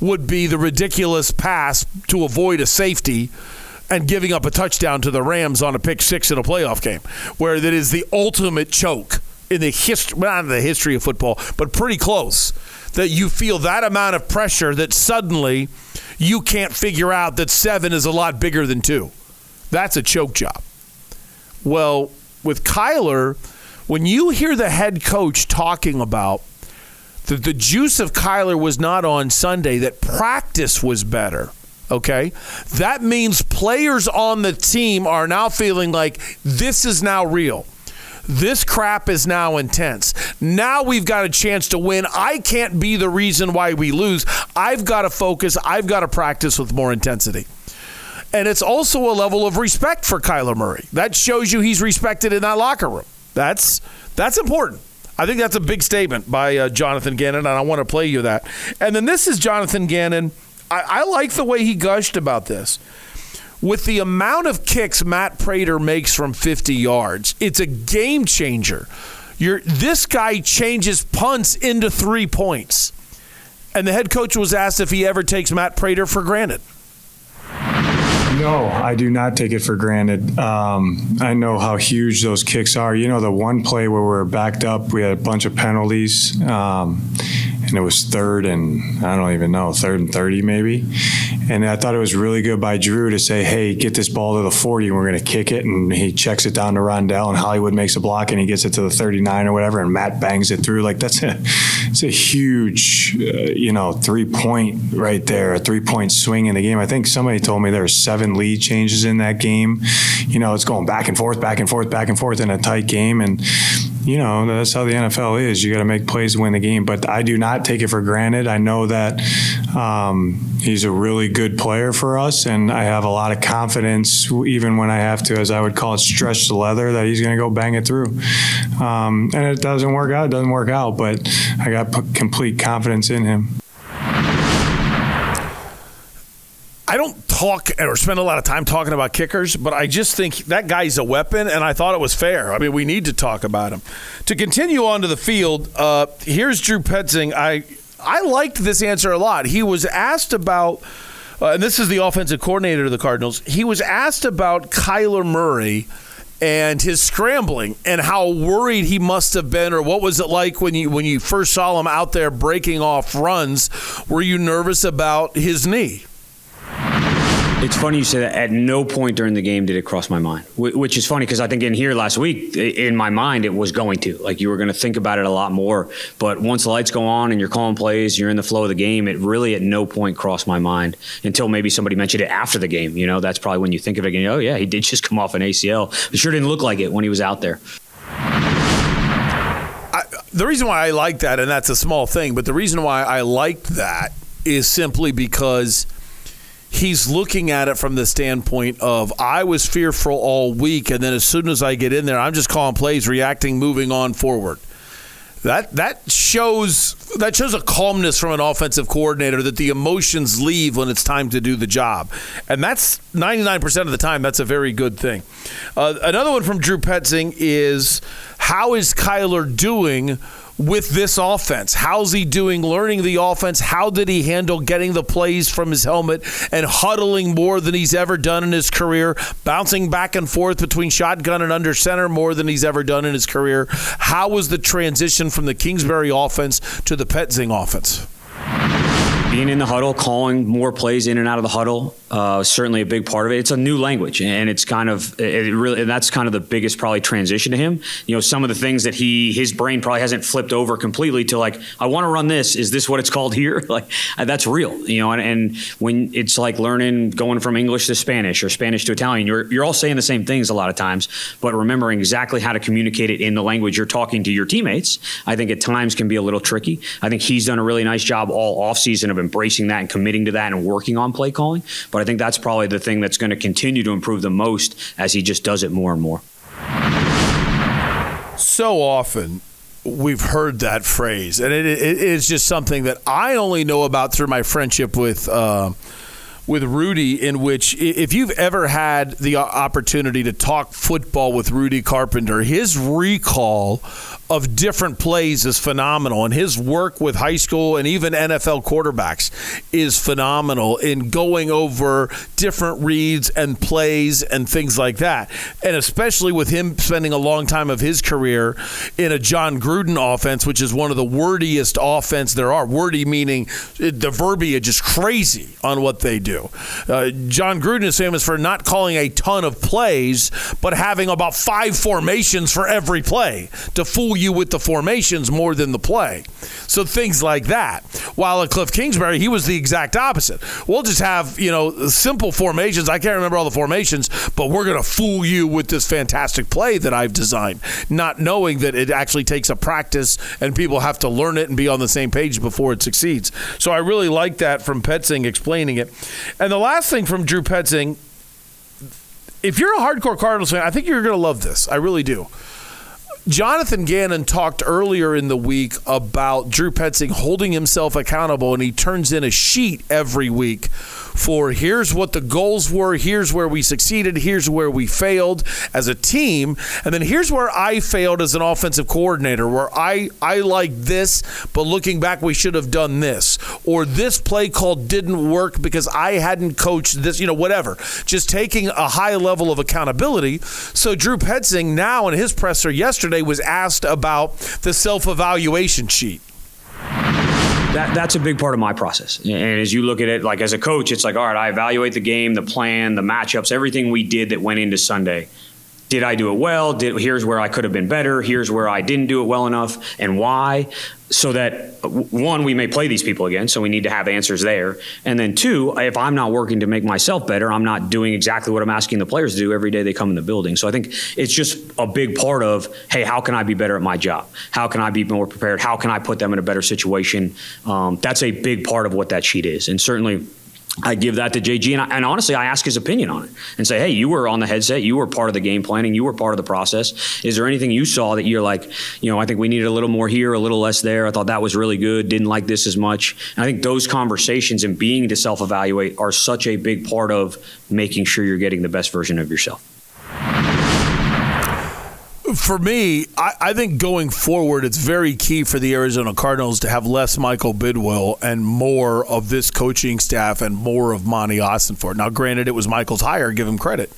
would be the ridiculous pass to avoid a safety and giving up a touchdown to the Rams on a pick six in a playoff game, where that is the ultimate choke in the history, not in the history of football, but pretty close. That you feel that amount of pressure that suddenly you can't figure out that seven is a lot bigger than two. That's a choke job. Well, with Kyler, when you hear the head coach talking about that the juice of Kyler was not on Sunday, that practice was better. Okay. That means players on the team are now feeling like this is now real. This crap is now intense. Now we've got a chance to win. I can't be the reason why we lose. I've got to focus. I've got to practice with more intensity. And it's also a level of respect for Kyler Murray. That shows you he's respected in that locker room. That's that's important. I think that's a big statement by uh, Jonathan Gannon, and I want to play you that. And then this is Jonathan Gannon. I, I like the way he gushed about this. with the amount of kicks Matt Prater makes from 50 yards, it's a game changer. You're, this guy changes punts into three points. And the head coach was asked if he ever takes Matt Prater for granted. No, I do not take it for granted. Um, I know how huge those kicks are. You know, the one play where we were backed up, we had a bunch of penalties, um, and it was third and I don't even know, third and 30 maybe. And I thought it was really good by Drew to say, hey, get this ball to the 40 and we're going to kick it. And he checks it down to Rondale, and Hollywood makes a block and he gets it to the 39 or whatever, and Matt bangs it through. Like, that's a, it's a huge, uh, you know, three point right there, a three point swing in the game. I think somebody told me there were seven lead changes in that game. You know, it's going back and forth, back and forth, back and forth in a tight game. And, you know, that's how the NFL is. You got to make plays to win the game. But I do not take it for granted. I know that um, he's a really good player for us, and I have a lot of confidence, even when I have to, as I would call it, stretch the leather, that he's going to go bang it through. Um, and it doesn't work out, it doesn't work out, but I got p- complete confidence in him. I don't talk or spend a lot of time talking about kickers, but I just think that guy's a weapon, and I thought it was fair. I mean, we need to talk about him. To continue on to the field, uh, here's Drew Petzing. I I liked this answer a lot. He was asked about, uh, and this is the offensive coordinator of the Cardinals. He was asked about Kyler Murray and his scrambling and how worried he must have been or what was it like when you when you first saw him out there breaking off runs were you nervous about his knee It's funny you say that. At no point during the game did it cross my mind, which is funny because I think in here last week, in my mind, it was going to. Like you were going to think about it a lot more. But once the lights go on and you're calling plays, you're in the flow of the game. It really at no point crossed my mind until maybe somebody mentioned it after the game. You know, that's probably when you think of it again. Oh yeah, he did just come off an ACL. It sure didn't look like it when he was out there. I, the reason why I like that, and that's a small thing, but the reason why I liked that is simply because he's looking at it from the standpoint of I was fearful all week, and then as soon as I get in there, I'm just calling plays, reacting, moving on forward. That that shows that shows a calmness from an offensive coordinator that the emotions leave when it's time to do the job, and that's 99% of the time. That's a very good thing. Uh, another one from Drew Petzing is how is Kyler doing? With this offense? How's he doing learning the offense? How did he handle getting the plays from his helmet and huddling more than he's ever done in his career, bouncing back and forth between shotgun and under center more than he's ever done in his career? How was the transition from the Kingsbury offense to the Petzing offense? Being in the huddle, calling more plays in and out of the huddle, uh, certainly a big part of it. It's a new language, and it's kind of it really, and that's kind of the biggest probably transition to him. You know, some of the things that he his brain probably hasn't flipped over completely to like, I want to run this. Is this what it's called here? Like uh, that's real. You know, and, and when it's like learning going from English to Spanish or Spanish to Italian, you're you're all saying the same things a lot of times, but remembering exactly how to communicate it in the language you're talking to your teammates, I think at times can be a little tricky. I think he's done a really nice job all offseason of embracing that and committing to that and working on play calling. But I think that's probably the thing that's going to continue to improve the most as he just does it more and more. So often we've heard that phrase, and it, it is just something that I only know about through my friendship with. Uh, with Rudy, in which if you've ever had the opportunity to talk football with Rudy Carpenter, his recall of different plays is phenomenal, and his work with high school and even NFL quarterbacks is phenomenal in going over different reads and plays and things like that. And especially with him spending a long time of his career in a Jon Gruden offense, which is one of the wordiest offense there are. Wordy meaning eh, the verbiage is crazy on what they do. Uh, Jon Gruden is famous for not calling a ton of plays, but having about five formations for every play to fool you with the formations more than the play. So things like that. While at Cliff Kingsbury, he was the exact opposite. We'll just have, you know, simple formations. I can't remember all the formations, but we're going to fool you with this fantastic play that I've designed, not knowing that it actually takes a practice and people have to learn it and be on the same page before it succeeds. So I really like that from Petzing explaining it. And the last thing from Drew Petzing, if you're a hardcore Cardinals fan, I think you're going to love this. I really do Jonathan Gannon talked earlier in the week about Drew Petzing holding himself accountable, and he turns in a sheet every week for here's what the goals were, here's where we succeeded, here's where we failed as a team, and then here's where I failed as an offensive coordinator, where I I like this, but looking back we should have done this, or this play call didn't work because I hadn't coached this, you know, whatever. Just taking a high level of accountability. So Drew Petzing now in his presser yesterday was asked about the self-evaluation sheet. That, that's a big part of my process. And as you look at it, like as a coach, it's like, all right, I evaluate the game, the plan, the matchups, everything we did that went into Sunday. Did I do it well? Did, here's where I could have been better. Here's where I didn't do it well enough, and why. So that one, we may play these people again, so we need to have answers there. And then two, if I'm not working to make myself better, I'm not doing exactly what I'm asking the players to do every day they come in the building. So I think it's just a big part of, hey, how can I be better at my job? How can I be more prepared? How can I put them in a better situation? Um, that's a big part of what that sheet is, and certainly I give that to JG, and, I, and, honestly, I ask his opinion on it and say, "Hey, you were on the headset, you were part of the game planning, you were part of the process. Is there anything you saw that you're like, you know, I think we needed a little more here, a little less there. I thought that was really good. Didn't like this as much." And I think those conversations and being to self-evaluate are such a big part of making sure you're getting the best version of yourself for me, I, I, think going forward, it's very key for the Arizona Cardinals to have less Michael Bidwill and more of this coaching staff and more of Monti Ossenfort. Now, granted, it was Michael's hire, give him credit.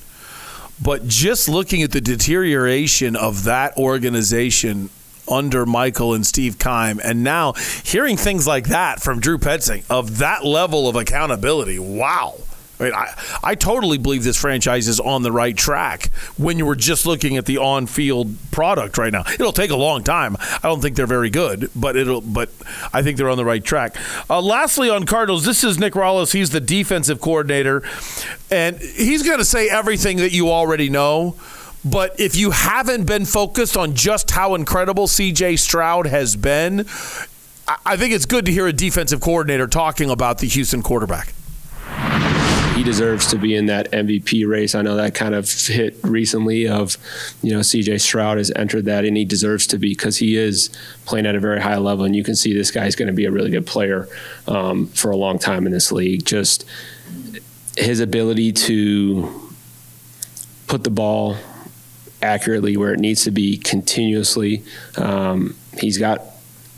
But just looking at the deterioration of that organization under Michael and Steve Keim, and now hearing things like that from Drew Petzing of that level of accountability, wow. I mean, I, I totally believe this franchise is on the right track when you were just looking at the on-field product right now. It'll take a long time. I don't think they're very good, but it'll. But I think they're on the right track. Uh, lastly, on Cardinals, this is Nick Rallis. He's the defensive coordinator, and he's going to say everything that you already know. But if you haven't been focused on just how incredible CJ Stroud has been, I think it's good to hear a defensive coordinator talking about the Houston quarterback he deserves to be in that MVP race. I know that kind of hit recently of, you know, CJ Stroud has entered that and he deserves to be because he is playing at a very high level and you can see this guy's going to be a really good player um, for a long time in this league. Just his ability to put the ball accurately where it needs to be continuously. Um, he's got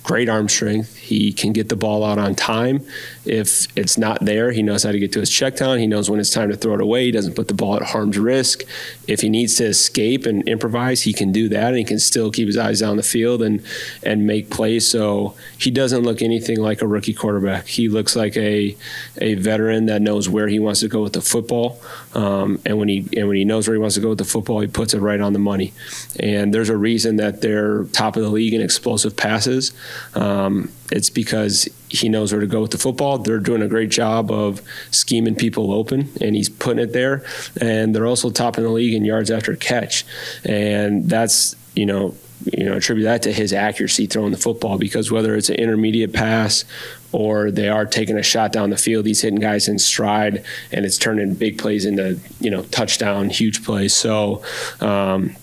great arm strength. He can get the ball out on time. If it's not there, he knows how to get to his check down. He knows when it's time to throw it away. He doesn't put the ball at harm's risk. If he needs to escape and improvise, he can do that and he can still keep his eyes down the field and and make plays. So he doesn't look anything like a rookie quarterback. He looks like a a veteran that knows where he wants to go with the football. Um, and when he and when he knows where he wants to go with the football, he puts it right on the money. And there's a reason that they're top of the league in explosive passes. Um, it's because he knows where to go with the football. They're doing a great job of scheming people open, and he's putting it there. And they're also top in the league in yards after catch, and that's you know you know attribute that to his accuracy throwing the football because whether it's an intermediate pass or they are taking a shot down the field, he's hitting guys in stride, and it's turning big plays into you know touchdown, huge plays. So. Um,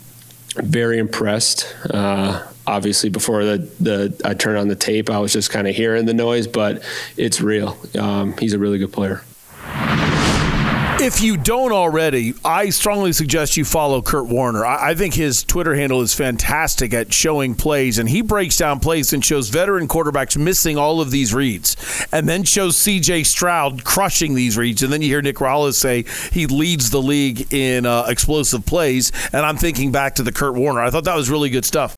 very impressed. Uh, obviously before the, the I turned on the tape, I was just kind of hearing the noise, but it's real. Um, he's a really good player. If you don't already, I strongly suggest you follow Kurt Warner. I, I, think his Twitter handle is fantastic at showing plays, and he breaks down plays and shows veteran quarterbacks missing all of these reads, and then shows C.J. Stroud crushing these reads, and then you hear Nick Rallis say he leads the league in uh, explosive plays, and I'm thinking back to the Kurt Warner. I thought that was really good stuff.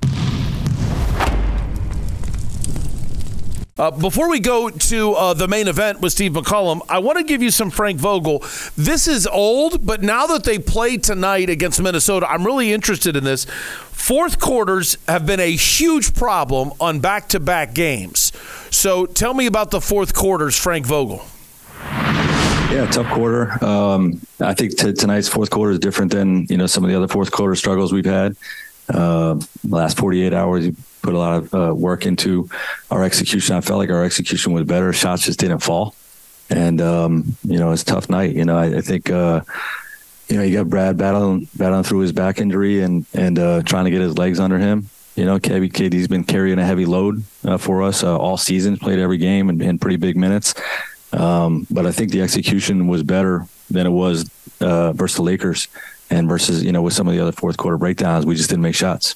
Uh, before we go to uh, the main event with Steve McCullum, I want to give you some Frank Vogel. This is old, but now that they play tonight against Minnesota, I'm really interested in this. Fourth quarters have been a huge problem on back to back games. So tell me about the fourth quarters, Frank Vogel. Yeah, tough quarter. Um, I think t- tonight's fourth quarter is different than you know some of the other fourth quarter struggles we've had. Uh, last 48 hours, put a lot of uh, work into our execution. I felt like our execution was better. Shots just didn't fall, and um, you know it's a tough night. You know I, I think uh, you know, you got Brad battling battling through his back injury and and uh, trying to get his legs under him. You know, Kevin KD's been carrying a heavy load uh, for us uh, all season, played every game in, in pretty big minutes. Um, but I think the execution was better than it was uh, versus the Lakers and versus you know with some of the other fourth quarter breakdowns, we just didn't make shots.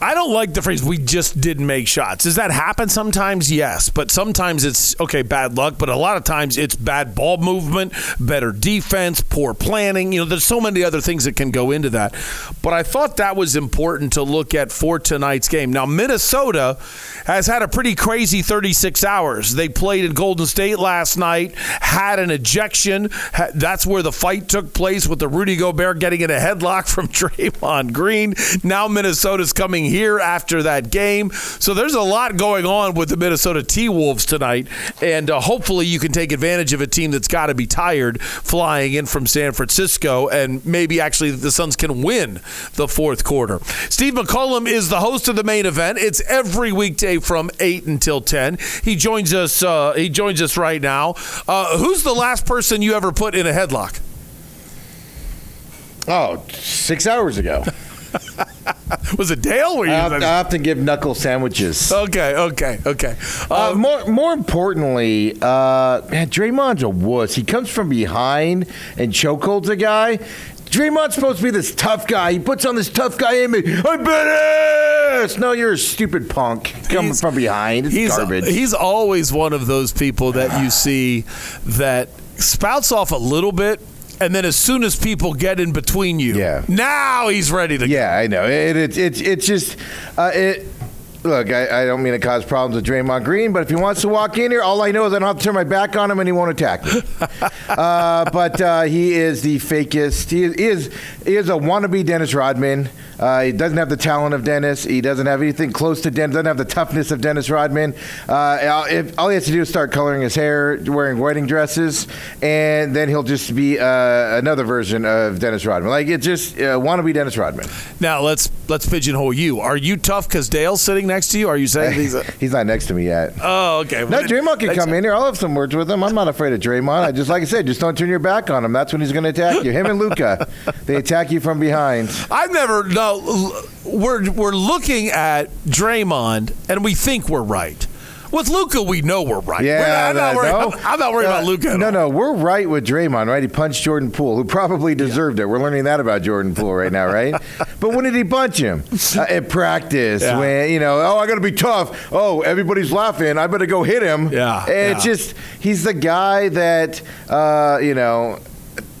I don't like the phrase "we just didn't make shots." Does that happen sometimes? Yes, but sometimes it's okay, bad luck. But a lot of times it's bad ball movement, better defense, poor planning. You know, there's so many other things that can go into that. But I thought that was important to look at for tonight's game. Now, Minnesota has had a pretty crazy 36 hours. They played in Golden State last night, had an ejection. That's where the fight took place with the Rudy Gobert getting in a headlock from Draymond Green. Now Minnesota's coming here after that game. So there's a lot going on with the Minnesota T Wolves tonight. And uh, hopefully you can take advantage of a team that's got to be tired flying in from San Francisco. And maybe actually the Suns can win the fourth quarter. Steve McCullum is the host of the main event. It's every weekday from 8 until 10. He joins us, uh, he joins us right now. Uh, who's the last person you ever put in a headlock? Oh, six hours ago. Was it Dale? Were you I, I have to give knuckle sandwiches. Okay, okay, okay. Uh, more, more importantly, uh, man, Draymond's a wuss. He comes from behind and chokeholds a guy. Draymond's supposed to be this tough guy. He puts on this tough guy image. I'm badass. No, you're a stupid punk coming He's- from behind. It's he's, garbage. He's always one of those people that you see that spouts off a little bit, and then as soon as people get in between you, Yeah. now he's ready to yeah, I know. It, it, it, it's just uh, it. Look, I, I don't mean to cause problems with Draymond Green, but if he wants to walk in here, all I know is I don't have to turn my back on him and he won't attack me. uh, but uh, he is the fakest. He is, he is he is a wannabe Dennis Rodman. Uh, he doesn't have the talent of Dennis. He doesn't have anything close to Dennis. Doesn't have the toughness of Dennis Rodman. Uh, if, all he has to do is start coloring his hair, wearing wedding dresses, and then he'll just be uh, another version of Dennis Rodman. Like it just uh, wannabe Dennis Rodman. Now let's let's pigeonhole you. Are you tough because Dale's sitting next to you? Are you saying he's? He's not next to me yet. oh, okay. No, Draymond can come in here. I'll have some words with him. I'm not afraid of Draymond. I just like I said, just don't turn your back on him. That's when he's going to attack you. Him and Luca, they attack you from behind. I've never no. We're we're looking at Draymond, and we think we're right. With Luca, we know we're right. We're Yeah, not- I'm, not no, worried, no. I'm, I'm not worried about Uh, Luca. No, no, we're right with Draymond, right? He punched Jordan Poole, who probably deserved it. We're learning that about Jordan Poole right now, right? but when did he punch him? Uh, at practice, Yeah. when you know, oh, I got to be tough. Oh, everybody's laughing. I better go hit him. Yeah, it's yeah. just he's the guy that uh, you know.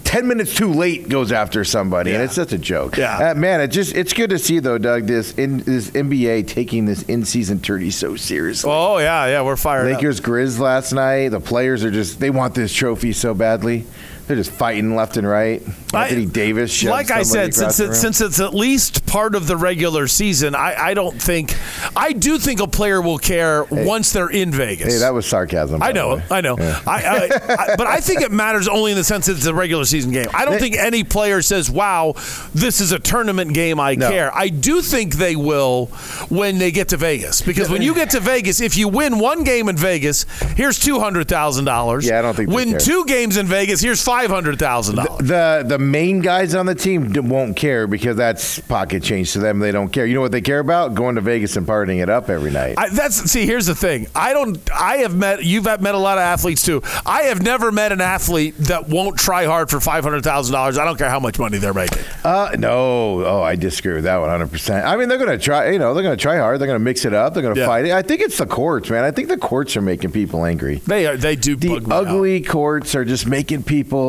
10 minutes too late goes after somebody and it's such a joke Yeah. uh, man it just it's good to see though doug this in this nba taking this in-season tourney so seriously Oh yeah, yeah, we're fired up. Lakers Grizz last night. The players are just they want this trophy so badly. They're just fighting left and right. Anthony Davis, like I said, since it, since it's at least part of the regular season, I, I don't think I do think a player will care once they're in Vegas. hey, that was sarcasm. I know. I know. I, I, I, but I think it matters only in the sense that it's a regular season game. I don't think any player says, "Wow, this is a tournament game. I No. care." I do think they will when they get to Vegas because when you get to Vegas, if you win one game in Vegas, here's two hundred thousand dollars. Yeah, I don't think win two games in Vegas. Here's five hundred thousand dollars. The the main guys on the team won't care because that's pocket change to them. They don't care. You know what they care about? Going to Vegas and partying it up every night. I, that's see. Here's the thing. I don't. I have met. You've met a lot of athletes too. I have never met an athlete that won't try hard for five hundred thousand dollars. I don't care how much money they're making. Uh, no, oh, I disagree with that one hundred percent. I mean, they're going to try. You know, they're going to try hard. They're going to mix it up. They're going to Yeah. fight it. I think it's the courts, man. I think the courts are making people angry. They are. They do. The bug me out. ugly courts are just making people.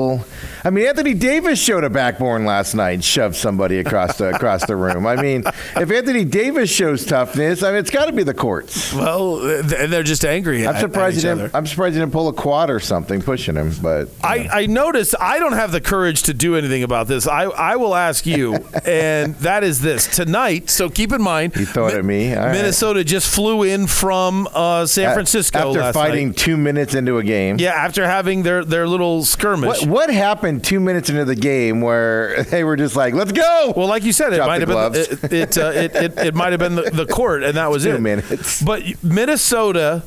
I mean, Anthony Davis showed a backbone last night and shoved somebody across the across the room. I mean, if Anthony Davis shows toughness, I mean, it's got to be the courts. Well, they're just angry. I'm at- surprised at he didn't. other. I'm surprised he didn't pull a quad or something pushing him. But I, I noticed I don't have the courage to do anything about this. I, I will ask you, and that is this tonight. So keep in mind, you throw it at me. All right. Minnesota just flew in from uh, San Francisco after fighting night. two minutes into a game. Yeah, after having their their little skirmish. What, what happened two minutes into the game where they were just like, "Let's go"? Well, like you said, it might have been it. It, uh, it, it, it might have been the, the court, and that was Two it. minutes. But Minnesota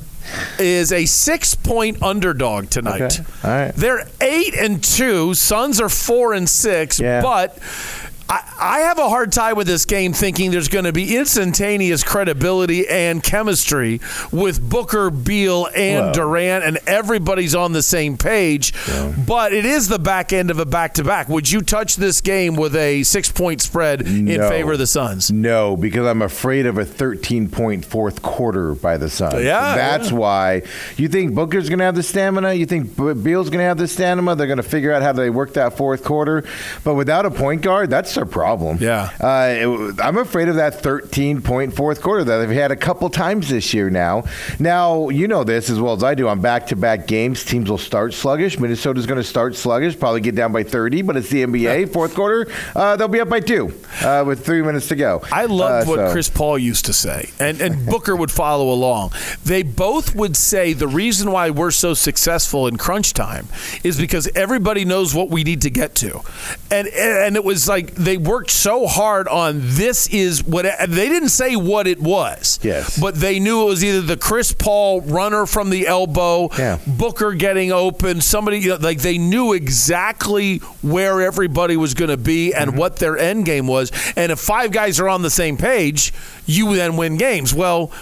is a six point underdog tonight. Okay. All right. They're eight and two. Suns are four and six, Yeah. but. I, I have a hard time with this game thinking there's going to be instantaneous credibility and chemistry with Booker, Beal, and. Durant, and everybody's on the same page. But it is the back end of a back to back. Would you touch this game with a six point spread in favor of the Suns? No, because I'm afraid of a 13 point fourth quarter by the Suns. Yeah, That's yeah. why. You think Booker's going to have the stamina? You think Beal's going to have the stamina? They're going to figure out how they work that fourth quarter. But without a point guard, that's problem. Yeah. Uh, it- I'm afraid of that 13 point fourth quarter that they've had a couple times this year now. Now, you know this as well as I do. On back to back games, teams will start sluggish. Minnesota's going to start sluggish, probably get down by 30, but it's the NBA. Fourth quarter, uh, they'll be up by two uh, with three minutes to go. I loved Uh, what so- Chris Paul used to say, and, and Booker would follow along. They both would say the reason why we're so successful in crunch time is because everybody knows what we need to get to, and and it was like they worked so hard on this is what they didn't say what it was, Yes. but they knew it was either the Chris Paul runner from the elbow, Yeah. Booker getting open, somebody you know, like they knew exactly where everybody was going to be and mm-hmm. what their end game was. And if five guys are on the same page, you then win games. Well,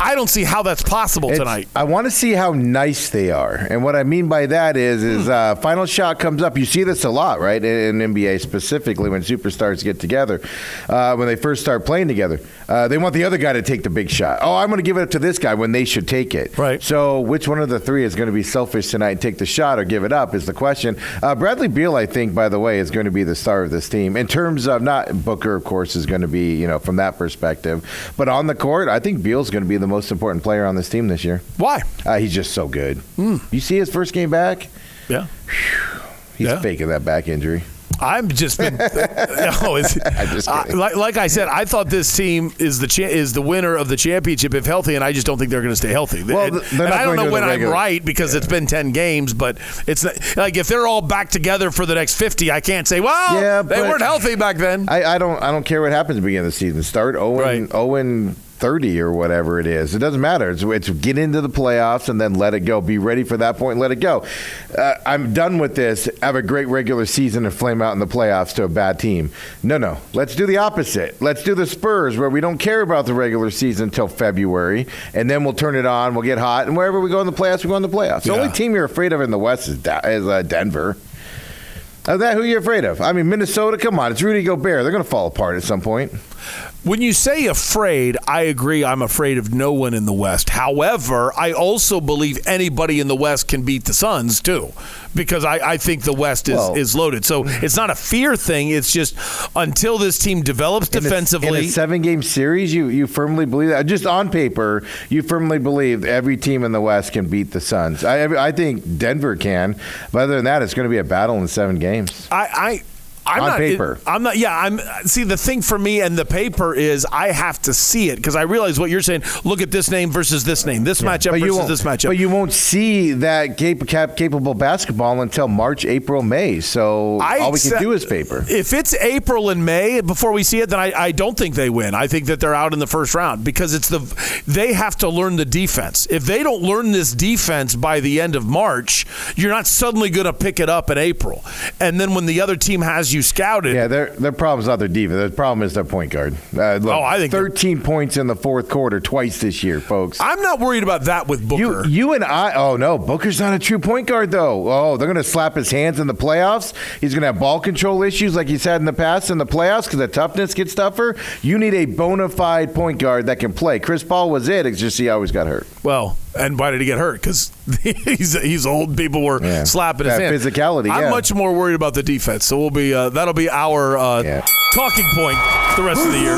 I don't see how that's possible It's- tonight. I want to see how nice they are, and what I mean by that is, Hmm. is uh, final shot comes up. You see this a lot, right? In, in NBA specifically, when superstars get together, uh, when they first start playing together, uh, they want the other guy to take the big shot. Oh, I'm going to give it up to this guy when they should take it. Right. So, which one of the three is going to be selfish tonight and take the shot or give it up? Is the question. Uh, Bradley Beal, I think, by the way, is going to be the star of this team in terms of not Booker, of course, is going to be you know from that perspective, but on the court, I think Beal's going to be the most important player on this team this year. Why? Uh, he's just so good. You see his first game back? Yeah. He's Yeah. faking that back injury. I'm just been, no, it's, I- like, like I said, I thought this team is the cha- is the winner of the championship if healthy, and I just don't think they're going to stay healthy. Well, and, and I don't know when I'm right because it's been ten games, but it's not, like if they're all back together for the next fifty, I can't say, well, Yeah, they weren't healthy back then. I, I don't I don't care what happens at the beginning of the season. Start 0 0 30 or whatever it is. It doesn't matter. It's, it's get into the playoffs and then let it go. Be ready for that point and let it go. Uh, I'm done with this. Have a great regular season and flame out in the playoffs to a bad team. No, no. Let's do the opposite. Let's do the Spurs where we don't care about the regular season until February and then we'll turn it on. We'll get hot and wherever we go in the playoffs, we go in the playoffs. The only team you're afraid of in the West is, Da- is uh, Denver. Of that, who you're afraid of? I mean, Minnesota. Come on, it's Rudy Gobert. They're going to fall apart at some point. When you say afraid, I agree. I'm afraid of no one in the West. However, I also believe anybody in the West can beat the Suns too, because I, I think the West is, Well- is loaded. So mm. it's not a fear thing. It's just until this team develops In a- defensively. in a seven-game series, you you firmly believe that. Just on paper, you firmly believe every team in the West can beat the Suns. I I think Denver can, but other than that, it's going to be a battle in seven games. I, I I'm On not, paper. I'm not. Yeah, I'm. See, the thing for me and the paper is I have to see it because I realize what you're saying. Look at this name versus this name. This matchup But you versus this matchup. But you won't see that cap- cap- capable basketball until March, April, May. So I all we can do is paper. If it's April and May before we see it, then I, I don't think they win. I think that they're out in the first round because it's the they have to learn the defense. If they don't learn this defense by the end of March, you're not suddenly going to pick it up in April. And then when the other team has you scouted, Yeah, their their problem's not their defense. Their problem is their point guard. Uh, look, Oh, I think 13 points in the fourth quarter twice this year, folks. I'm not worried about that with Booker. You, you and I. Oh no, Booker's not a true point guard though. Oh, they're going to slap his hands in the playoffs. He's going to have ball control issues like he's had in the past in the playoffs because the toughness gets tougher. You need a bona fide point guard that can play. Chris Paul was it. It's just he always got hurt. Well, and why did he get hurt? Because he's he's old. People were slapping his hand. physicality, I'm yeah. much more worried about the defense. So we'll be uh, that'll be our uh, talking point the rest of the year.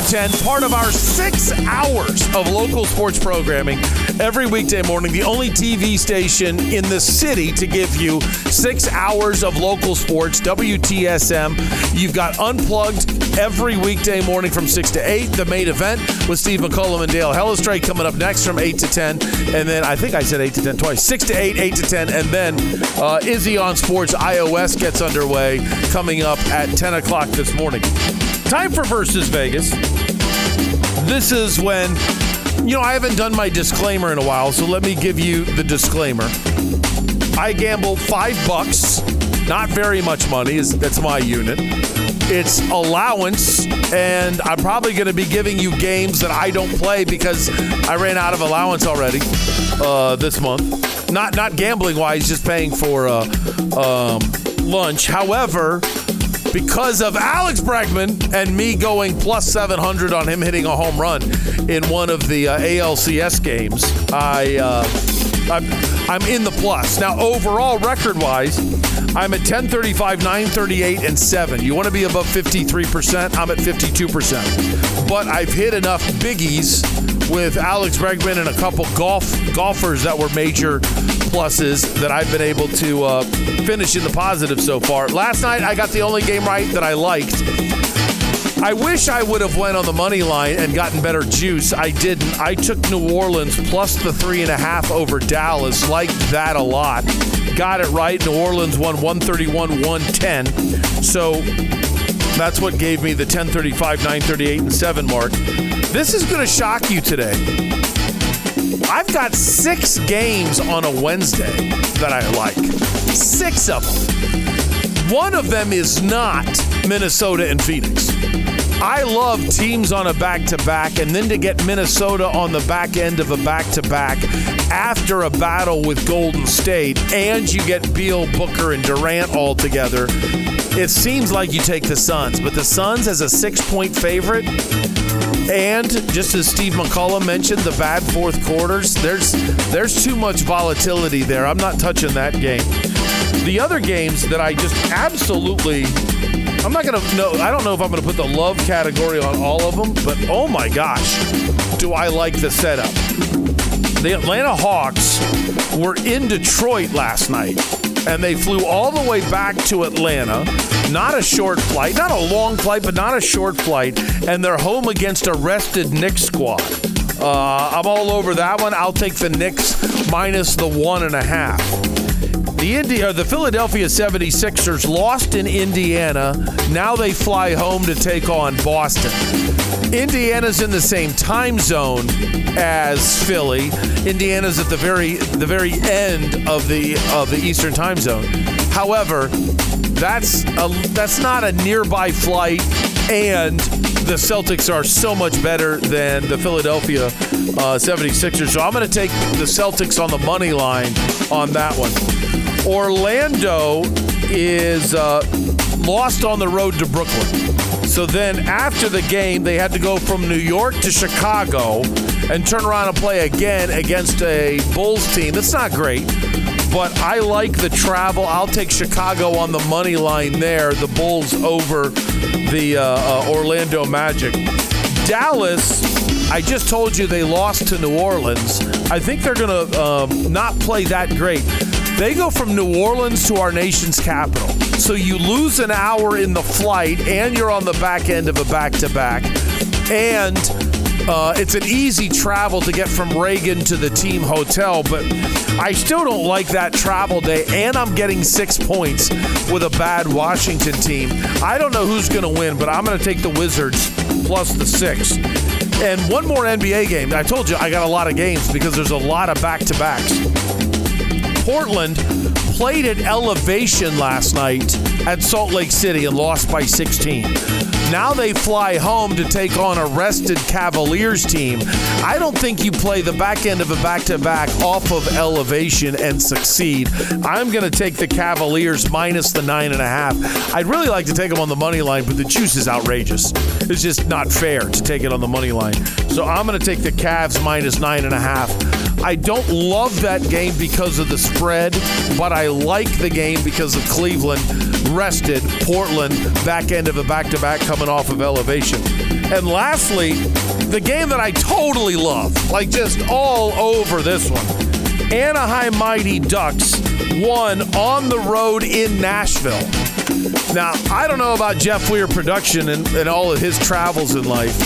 To 10, part of our six hours of local sports programming every weekday morning. The only TV station in the city to give you six hours of local sports, WTSM. You've got Unplugged every weekday morning from 6 to 8. The main event with Steve McCullum and Dale Hellestrae coming up next from 8 to 10. And then I think I said 8 to 10 twice. 6 to 8, 8 to 10. And then uh, Izzy on Sports iOS gets underway coming up at 10 o'clock this morning. Time for Versus Vegas. This is when, you know, I haven't done my disclaimer in a while, so let me give you the disclaimer. I gamble five bucks, not very much money, is that's my unit. It's allowance, and I'm probably going to be giving you games that I don't play because I ran out of allowance already uh, this month. Not not gambling wise, just paying for uh, um, lunch. However, because of Alex Bregman and me going plus 700 on him hitting a home run in one of the uh, ALCS games, I. Uh, I'm, I'm in the plus. Now, overall, record wise, I'm at 1035, 938, and 7. You want to be above 53%? I'm at 52%. But I've hit enough biggies with Alex Bregman and a couple golf golfers that were major pluses that I've been able to uh, finish in the positive so far. Last night, I got the only game right that I liked. I wish I would have went on the money line and gotten better juice. I didn't. I took New Orleans plus the three and a half over Dallas. Liked that a lot. Got it right. New Orleans won 131 110. So that's what gave me the 1035, 938, and 7 mark. This is going to shock you today. I've got six games on a Wednesday that I like. Six of them. One of them is not Minnesota and Phoenix. I love teams on a back to back, and then to get Minnesota on the back end of a back to back after a battle with Golden State, and you get Beal, Booker, and Durant all together. It seems like you take the Suns, but the Suns as a six point favorite. And just as Steve McCullum mentioned, the bad fourth quarters, there's there's too much volatility there. I'm not touching that game. The other games that I just absolutely I'm not gonna know. I don't know if I'm gonna put the love category on all of them, but oh my gosh, do I like the setup? The Atlanta Hawks were in Detroit last night, and they flew all the way back to Atlanta. Not a short flight, not a long flight, but not a short flight, and they're home against a rested Knicks squad. Uh, I'm all over that one. I'll take the Knicks minus the one and a half. The India, the Philadelphia 76ers lost in Indiana. Now they fly home to take on Boston. Indiana's in the same time zone as Philly. Indiana's at the very the very end of the of the Eastern time zone. However, that's a, that's not a nearby flight and the Celtics are so much better than the Philadelphia uh, 76ers. So I'm going to take the Celtics on the money line on that one. Orlando is uh, lost on the road to Brooklyn. So then after the game, they had to go from New York to Chicago and turn around and play again against a Bulls team. That's not great, but I like the travel. I'll take Chicago on the money line there. The Bulls over the uh, uh, Orlando Magic. Dallas, I just told you they lost to New Orleans. I think they're going to um, not play that great. They go from New Orleans to our nation's capital. So you lose an hour in the flight, and you're on the back end of a back to back. And uh, it's an easy travel to get from Reagan to the team hotel, but I still don't like that travel day. And I'm getting six points with a bad Washington team. I don't know who's going to win, but I'm going to take the Wizards plus the six. And one more NBA game. I told you I got a lot of games because there's a lot of back to backs. Portland played at elevation last night at Salt Lake City and lost by 16. Now they fly home to take on a rested Cavaliers team. I don't think you play the back end of a back to back off of elevation and succeed. I'm going to take the Cavaliers minus the nine and a half. I'd really like to take them on the money line, but the juice is outrageous. It's just not fair to take it on the money line. So I'm going to take the Cavs minus nine and a half. I don't love that game because of the spread, but I like the game because of Cleveland rested Portland back end of a back to back coming off of elevation. And lastly, the game that I totally love, like just all over this one, Anaheim Mighty Ducks won on the road in Nashville. Now, I don't know about Jeff Weir production and, and all of his travels in life,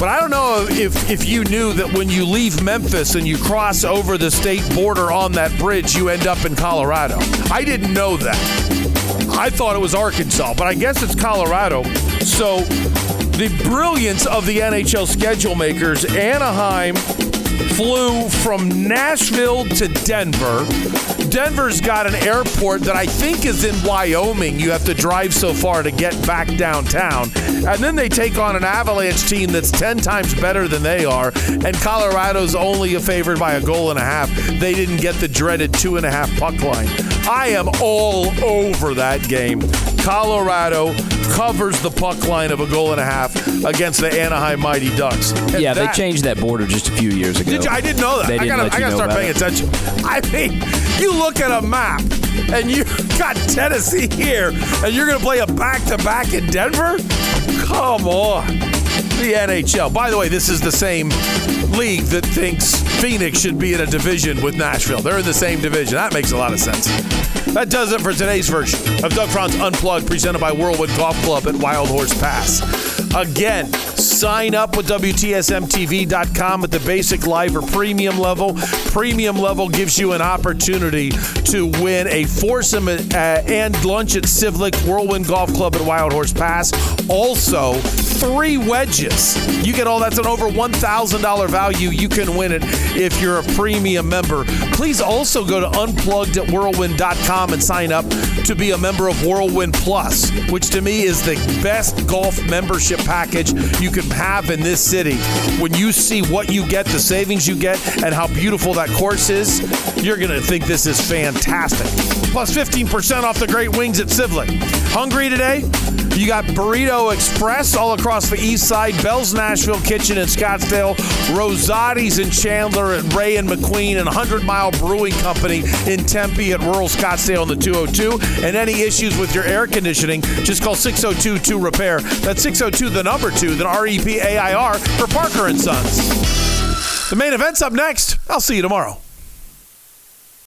but I don't know if, if you knew that when you leave Memphis and you cross over the state border on that bridge, you end up in Colorado. I didn't know that. I thought it was Arkansas, but I guess it's Colorado. So, the brilliance of the NHL schedule makers, Anaheim flew from Nashville to Denver. Denver's got an airport that I think is in Wyoming. You have to drive so far to get back downtown. And then they take on an Avalanche team that's 10 times better than they are. And Colorado's only a favored by a goal and a half. They didn't get the dreaded two and a half puck line. I am all over that game. Colorado covers the puck line of a goal and a half against the Anaheim Mighty Ducks. And yeah, that- they changed that border just a few years ago. did you, I didn't know that. They I didn't gotta, let I you gotta know start paying it. attention. I mean, you look at a map and you got Tennessee here, and you're gonna play a back-to-back in Denver. Come on, the NHL. By the way, this is the same league that thinks Phoenix should be in a division with Nashville. They're in the same division. That makes a lot of sense. That does it for today's version of Doug Franz Unplugged, presented by Whirlwind Golf Club at Wild Horse Pass. Again, sign up with WTSMTV.com at the basic live or premium level. Premium level gives you an opportunity to win a foursome uh, and lunch at Sivlik Whirlwind Golf Club at Wild Horse Pass. Also, three wedges. You get all that's an over $1,000 value. You can win it if you're a premium member. Please also go to unplugged at whirlwind.com and sign up to be a member of Whirlwind Plus, which to me is the best golf membership package you can have in this city. When you see what you get, the savings you get, and how beautiful that course is, you're going to think this is fantastic. Plus 15% off the great wings at Sivlik. Hungry today? You got Burrito Express all across the east side, Belle's Nashville Kitchen in Scottsdale, Rosati's in Chandler, at Ray and McQueen, and 100 Mile Brewing Company in Tempe at rural Scottsdale on the 202. And any issues with your air conditioning, just call 602 2 Repair. That's 602 the number 2, then R E P A I R for Parker and Sons. The main event's up next. I'll see you tomorrow.